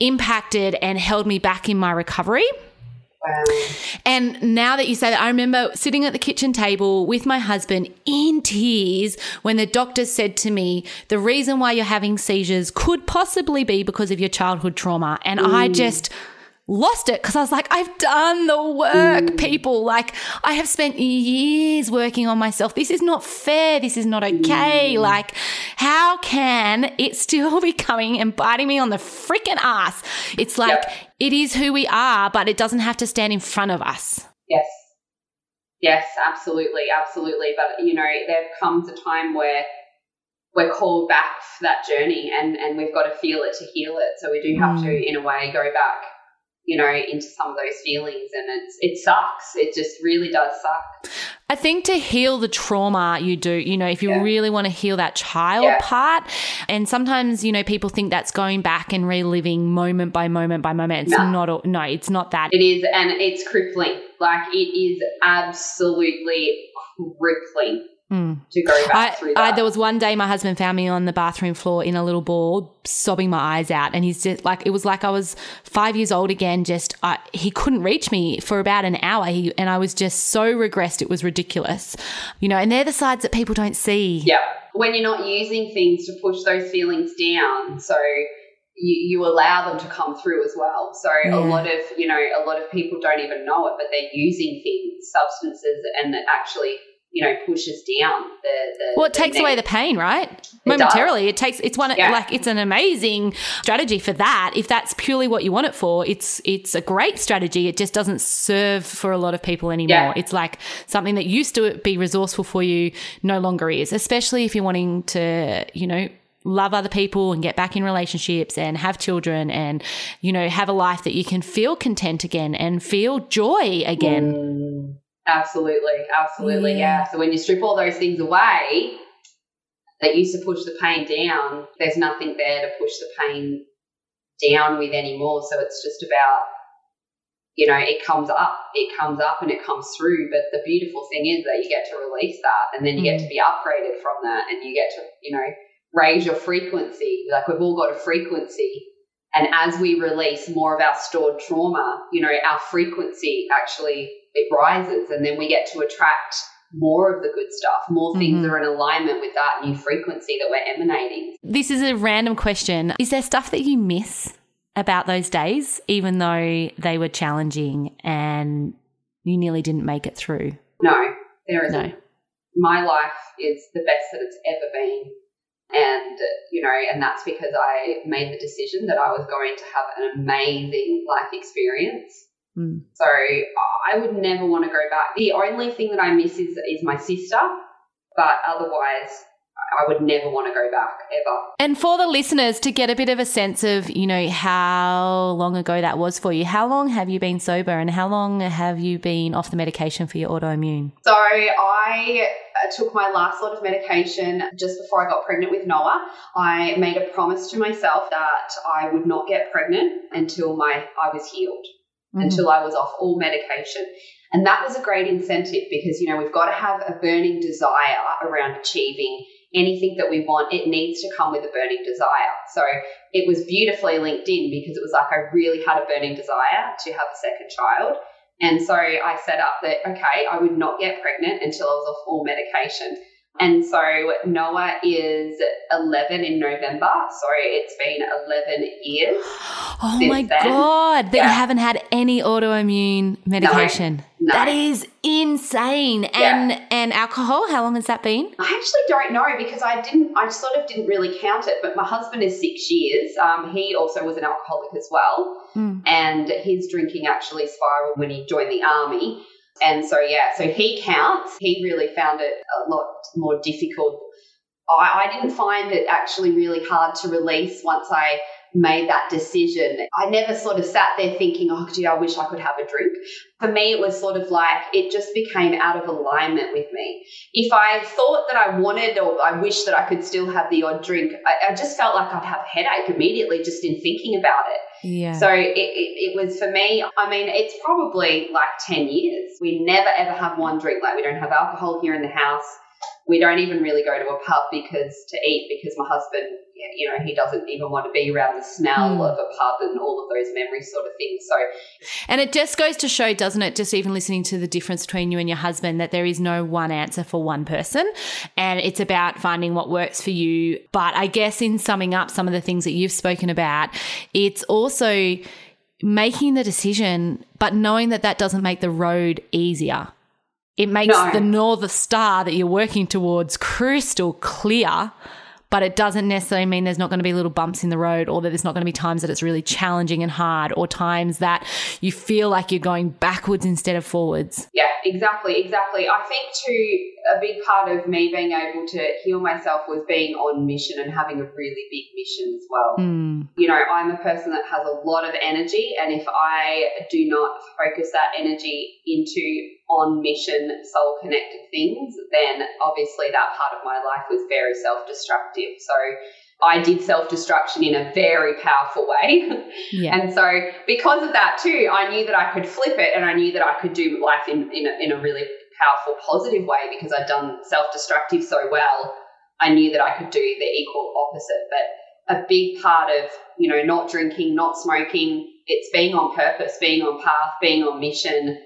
impacted and held me back in my recovery. Wow. And now that you say that, I remember sitting at the kitchen table with my husband in tears when the doctor said to me, The reason why you're having seizures could possibly be because of your childhood trauma. And mm. I just lost it because I was like, I've done the work, mm. people. Like, I have spent years working on myself. This is not fair. This is not okay. Mm. Like, how can it still be coming and biting me on the freaking ass? It's like, yep. it is who we are, but it doesn't have to stand in front of us.
Yes. Yes, absolutely. Absolutely. But, you know, there comes a time where we're called back for that journey and, and we've got to feel it to heal it. So we do have mm. to, in a way, go back you know, into some of those feelings and it's it sucks. It just really does suck.
I think to heal the trauma you do, you know, if you yeah. really want to heal that child yeah. part, and sometimes, you know, people think that's going back and reliving moment by moment by moment. It's no. not, no, it's not that.
It is, and it's crippling. Like it is absolutely crippling Mm. To go back I, through that.
I, there was one day my husband found me on the bathroom floor in a little ball, sobbing my eyes out, and he's just like it was like I was five years old again. Just I, he couldn't reach me for about an hour, he, and I was just so regressed. It was ridiculous, you know. And they're the sides that people don't see.
Yeah, when you're not using things to push those feelings down, so you, you allow them to come through as well. So yeah. a lot of you know a lot of people don't even know it, but they're using things, substances, and that actually you know pushes down the, the
well it the takes away the pain right it momentarily does. it takes it's one yeah. like it's an amazing strategy for that if that's purely what you want it for it's it's a great strategy it just doesn't serve for a lot of people anymore yeah. it's like something that used to be resourceful for you no longer is especially if you're wanting to you know love other people and get back in relationships and have children and, you know, have a life that you can feel content again and feel joy again.
Mm, absolutely. Absolutely.
Yeah.
Yeah. So when you strip all those things away that used to push the pain down, there's nothing there to push the pain down with anymore. So it's just about, you know, it comes up, it comes up and it comes through. But the beautiful thing is that you get to release that and then you get to mm. be upgraded from that and you get to, you know, raise your frequency. Like we've all got a frequency. And as we release more of our stored trauma, you know, our frequency actually it rises and then we get to attract more of the good stuff. More things
Mhm.
are in alignment with that new frequency that we're emanating.
This is a random question. Is there stuff that you miss about those days, even though they were challenging and you nearly didn't make it through?
No, there isn't.
No.
My life is the best that it's ever been. And, you know, and that's because I made the decision that I was going to have an amazing life experience.
Mm.
So I would never want to go back. The only thing that I miss is, is my sister, but otherwise, I would never want to go back ever.
And for the listeners to get a bit of a sense of, you know, how long ago that was for you, how long have you been sober and how long have you been off the medication for your autoimmune?
So I uh, took my last lot of medication just before I got pregnant with Noah. I made a promise to myself that I would not get pregnant until my I was healed,
Mhm.
until I was off all medication. And that was a great incentive because you know we've got to have a burning desire around achieving anything that we want. It needs to come with a burning desire. So it was beautifully linked in because it was like I really had a burning desire to have a second child. And so I set up that, okay, I would not get pregnant until I was off all medication. And so Noah is 11 in November. So it's been 11 years.
Oh my
then,
God, that you haven't had any autoimmune medication.
no.
That is insane. And and alcohol, how long has that been?
I actually don't know because I didn't, I sort of didn't really count it, but my husband is six years. Um, he also was an alcoholic as well.
Mm.
And his drinking actually spiraled when he joined the army. And so, yeah, so he counts. He really found it a lot more difficult. I, I didn't find it actually really hard to release once I made that decision. I never sort of sat there thinking, oh, gee, I wish I could have a drink. For me, it was sort of like it just became out of alignment with me. If I thought that I wanted or I wish that I could still have the odd drink, I, I just felt like I'd have a headache immediately just in thinking about it.
Yeah.
So it, it, it was for me, I mean, it's probably like 10 years. We never ever have one drink. Like we don't have alcohol here in the house. We don't even really go to a pub because to eat because my husband, you know, he doesn't even want to be around the smell
Mm.
of a pub and all of those memories sort of things. So
And it just goes to show, doesn't it, just even listening to the difference between you and your husband, that there is no one answer for one person. And it's about finding what works for you. But I guess in summing up some of the things that you've spoken about, it's also making the decision, but knowing that that doesn't make the road easier. It makes
No.
the North Star that you're working towards crystal clear, but it doesn't necessarily mean there's not going to be little bumps in the road or that there's not going to be times that it's really challenging and hard or times that you feel like you're going backwards instead of forwards.
yeah, exactly, exactly. I think too, a big part of me being able to heal myself was being on mission and having a really big mission as well.
Mm,
you know, I'm a person that has a lot of energy, and if I do not focus that energy into on mission, soul connected things, then obviously that part of my life was very self destructive. So I did self destruction in a very powerful way.
yeah.
and so, because of that, too, I knew that I could flip it and I knew that I could do life in, in, a, in a really powerful, positive way because I'd done self destructive so well. I knew that I could do the equal opposite. But a big part of, you know, not drinking, not smoking, it's being on purpose, being on path, being on mission,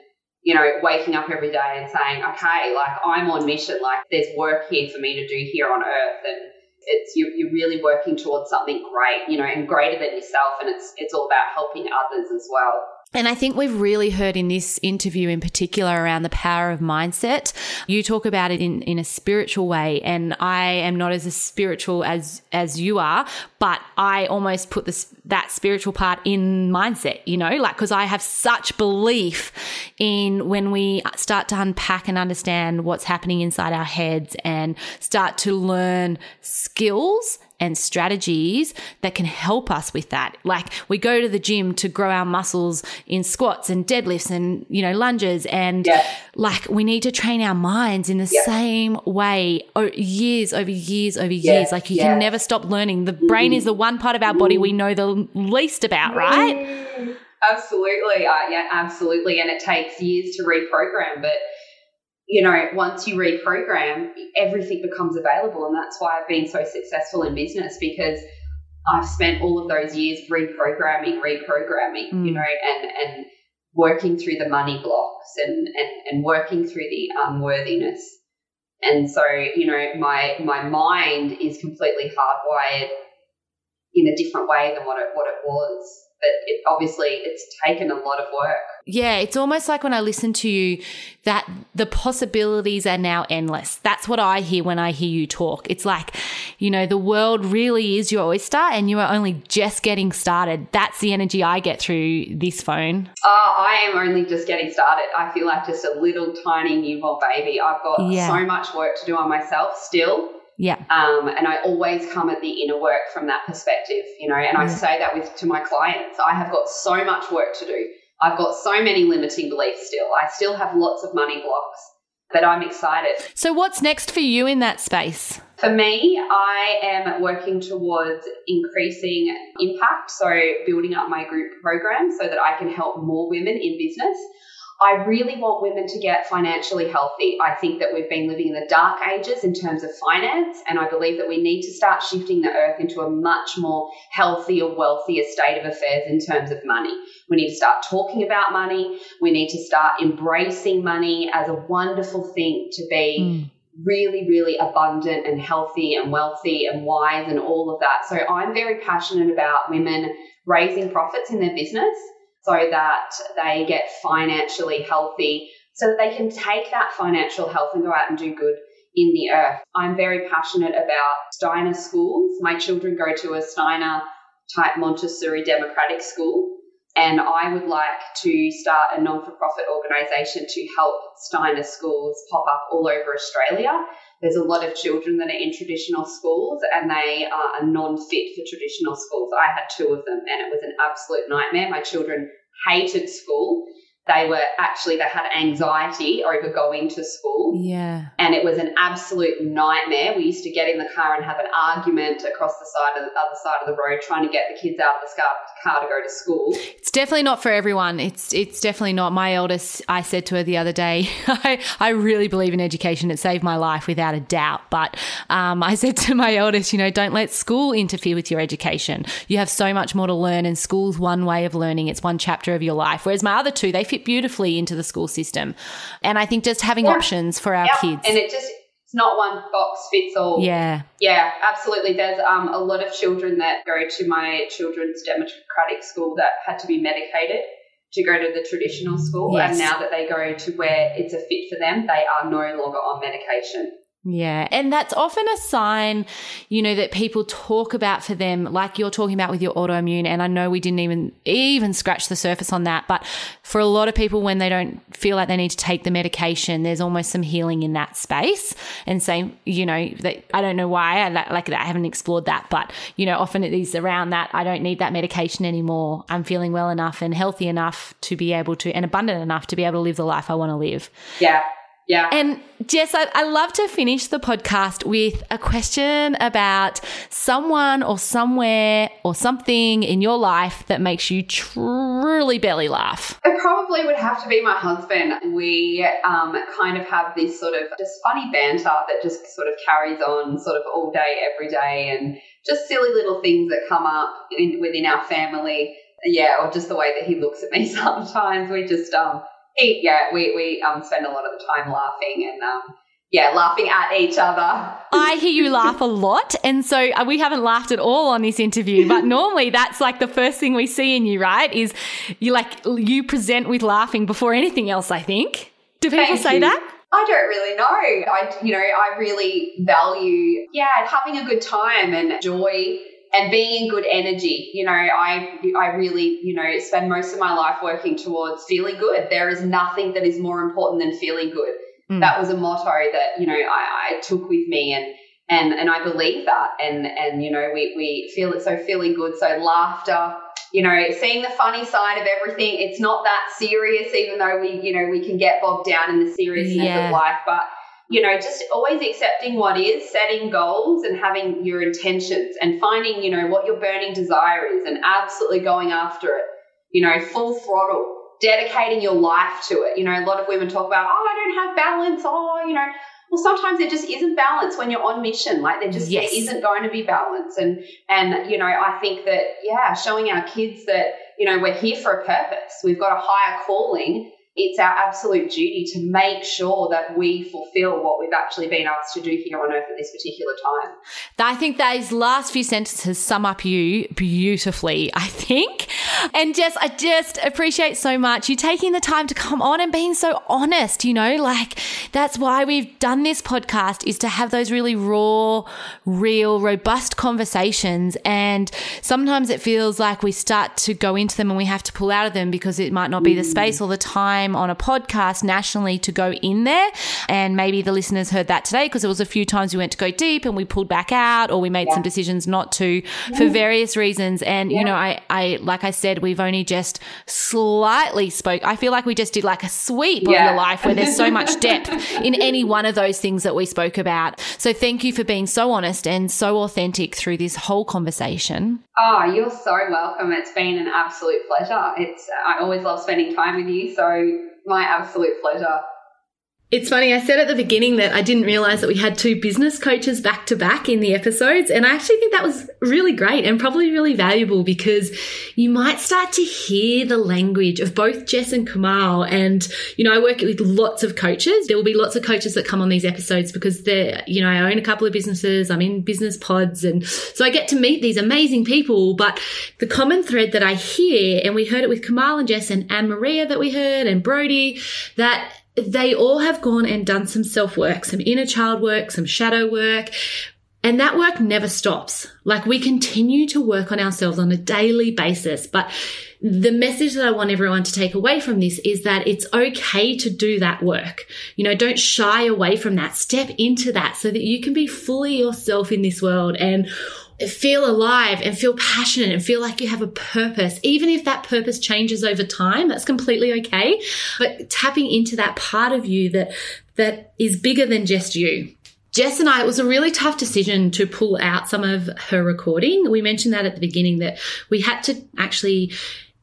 you know, waking up every day and saying, okay, like I'm on mission, like there's work here for me to do here on earth. And it's you, you're really working towards something great, you know, and greater than yourself. And it's it's all about helping others as well.
And I think we've really heard in this interview in particular around the power of mindset. You talk about it in, in a spiritual way, and I am not as spiritual as as you are, but I almost put this that spiritual part in mindset, you know, like because I have such belief in when we start to unpack and understand what's happening inside our heads and start to learn skills and strategies that can help us with that. Like we go to the gym to grow our muscles in squats and deadlifts and, you know, lunges. And
Yeah.
like we need to train our minds in the
Yeah.
same way years over years over
Yes,
years. Like you can never stop learning. The brain is the one part of our body we know the least about, right?
Mm, Absolutely. Uh, yeah, absolutely. And it takes years to reprogram. But, you know, once you reprogram, everything becomes available. And that's why I've been so successful in business because I've spent all of those years reprogramming, reprogramming,
Mm.
you know, and, and working through the money blocks and, and, and working through the unworthiness. And so, you know, my my mind is completely hardwired in a different way than what it what it was. But it obviously it's taken a lot of work.
Yeah, it's almost like when I listen to you that the possibilities are now endless. That's what I hear when I hear you talk. It's like, you know, the world really is your oyster and you are only just getting started. That's the energy I get through this phone.
Uh, I am only just getting started. I feel like just a little tiny newborn baby. I've got
Yeah.
so much work to do on myself still.
Yeah.
Um, and I always come at the inner work from that perspective, you know, and I say that with to my clients. I have got so much work to do. I've got so many limiting beliefs still. I still have lots of money blocks, but I'm excited.
So, what's next for you in that space?
For me, I am working towards increasing impact, so building up my group program so that I can help more women in business. I really want women to get financially healthy. I think that we've been living in the dark ages in terms of finance, and I believe that we need to start shifting the earth into a much more healthier, wealthier state of affairs in terms of money. We need to start talking about money. We need to start embracing money as a wonderful thing to be
Mm.
really, really abundant and healthy and wealthy and wise and all of that. So I'm very passionate about women raising profits in their business so that they get financially healthy, so that they can take that financial health and go out and do good in the earth. I'm very passionate about Steiner schools. My children go to a Steiner type Montessori democratic school. And I would like to start a non for profit organisation to help Steiner schools pop up all over Australia. There's a lot of children that are in traditional schools and they are non fit for traditional schools. I had two of them and it was an absolute nightmare. My children hated school. They were actually, they had anxiety over going to school
Yeah.
and it was an absolute nightmare. We used to get in the car and have an argument across the side of the other side of the road, trying to get the kids out of the car to go to school.
It's definitely not for everyone. It's it's definitely not. My eldest, I said to her the other day, I, I really believe in education. It saved my life without a doubt. But um, I said to my eldest, you know, don't let school interfere with your education. You have so much more to learn, and school's one way of learning. It's one chapter of your life. Whereas my other two, they fit beautifully into the school system. And I think just having
Yeah.
options for our
Yep.
kids.
And it just, it's not one box fits all.
yeah.
Yeah, absolutely. There's um, a lot of children that go to my children's democratic school that had to be medicated to go to the traditional school.
Yes.
And now that they go to where it's a fit for them, they are no longer on medication.
Yeah. And that's often a sign, you know, that people talk about for them, like you're talking about with your autoimmune. And I know we didn't even, even scratch the surface on that. But for a lot of people, when they don't feel like they need to take the medication, there's almost some healing in that space. And same, you know, that I don't know why I like I haven't explored that, but you know, often it is around that. I don't need that medication anymore. I'm feeling well enough and healthy enough to be able to, and abundant enough to be able to live the life I want to live.
Yeah. Yeah.
And Jess, I, I love to finish the podcast with a question about someone or somewhere or something in your life that makes you truly belly laugh.
It probably would have to be my husband. We um, kind of have this sort of just funny banter that just sort of carries on sort of all day, every day, and just silly little things that come up in, within our family. Yeah, or just the way that he looks at me sometimes. We just, um, yeah, we, we um, spend a lot of the time laughing and, um, yeah, laughing at each other.
I hear you laugh a lot. And so uh, we haven't laughed at all on this interview, but normally that's like the first thing we see in you, right? Is you like, you present with laughing before anything else, I think. Do people
Thank
say
you.
that?
I don't really know. I, you know, I really value, yeah, having a good time and joy and being in good energy. You know, I, I really, you know, spend most of my life working towards feeling good. There is nothing that is more important than feeling good.
Mm.
That was a motto that, you know, I, I took with me and And and I believe that. And and you know, we we feel it so feeling good. So laughter, you know, seeing the funny side of everything. It's not that serious, even though we, you know, we can get bogged down in the seriousness yeah. of life. But you know, just always accepting what is, setting goals and having your intentions and finding, you know, what your burning desire is and absolutely going after it. You know, full throttle, dedicating your life to it. You know, a lot of women talk about, oh, I don't have balance. Oh, you know, well, sometimes there just isn't balance when you're on mission. Like there just yes. there isn't going to be balance. And and you know, I think that yeah, showing our kids that you know we're here for a purpose. We've got a higher calling it's our absolute duty to make sure that we fulfill what we've actually been asked to do here on earth at this particular time.
I think those last few sentences sum up you beautifully, I think. And Jess, I just appreciate so much you taking the time to come on and being so honest, you know, like that's why we've done this podcast is to have those really raw, real, robust conversations. And sometimes it feels like we start to go into them and we have to pull out of them because it might not be the mm. space all the time time on a podcast nationally to go in there. And maybe the listeners heard that today because there was a few times we went to go deep and we pulled back out or we made yeah. some decisions not to for various reasons. And, yeah. you know, I, I, like I said, we've only just slightly spoke. I feel like we just did like a sweep of your life where there's so much depth in any one of those things that we spoke about. So thank you for being so honest and so authentic through this whole conversation.
Oh, you're so welcome. It's been an absolute pleasure. It's I always love spending time with you, so my absolute pleasure.
It's funny, I said at the beginning that I didn't realize that we had two business coaches back to back in the episodes. And I actually think that was really great and probably really valuable because you might start to hear the language of both Jess and Kamal. And, you know, I work with lots of coaches. There will be lots of coaches that come on these episodes because they're, you know, I own a couple of businesses. I'm in business pods. And so I get to meet these amazing people. But the common thread that I hear, and we heard it with Kamal and Jess and Anne Maria that we heard and Brody, that they all have gone and done some self work, some inner child work, some shadow work. And that work never stops. Like we continue to work on ourselves on a daily basis. But the message that I want everyone to take away from this is that it's okay to do that work. You know, don't shy away from that. Step into that so that you can be fully yourself in this world and feel alive and feel passionate and feel like you have a purpose. Even if that purpose changes over time, that's completely okay. But tapping into that part of you that, that is bigger than just you. Jess and I, it was a really tough decision to pull out some of her recording. We mentioned that at the beginning that we had to actually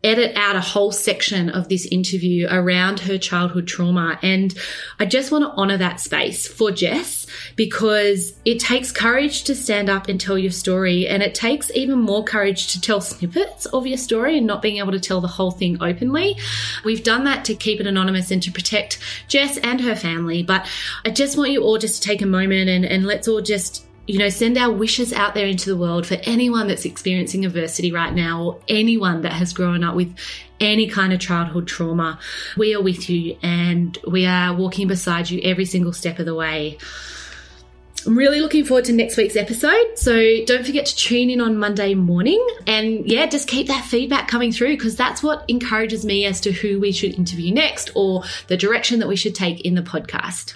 edit out a whole section of this interview around her childhood trauma. And I just want to honor that space for Jess because it takes courage to stand up and tell your story. And it takes even more courage to tell snippets of your story and not being able to tell the whole thing openly. We've done that to keep it anonymous and to protect Jess and her family. But I just want you all just to take a moment and, and let's all just you know, send our wishes out there into the world for anyone that's experiencing adversity right now or anyone that has grown up with any kind of childhood trauma. We are with you and we are walking beside you every single step of the way. I'm really looking forward to next week's episode. So don't forget to tune in on Monday morning and yeah, just keep that feedback coming through because that's what encourages me as to who we should interview next or the direction that we should take in the podcast.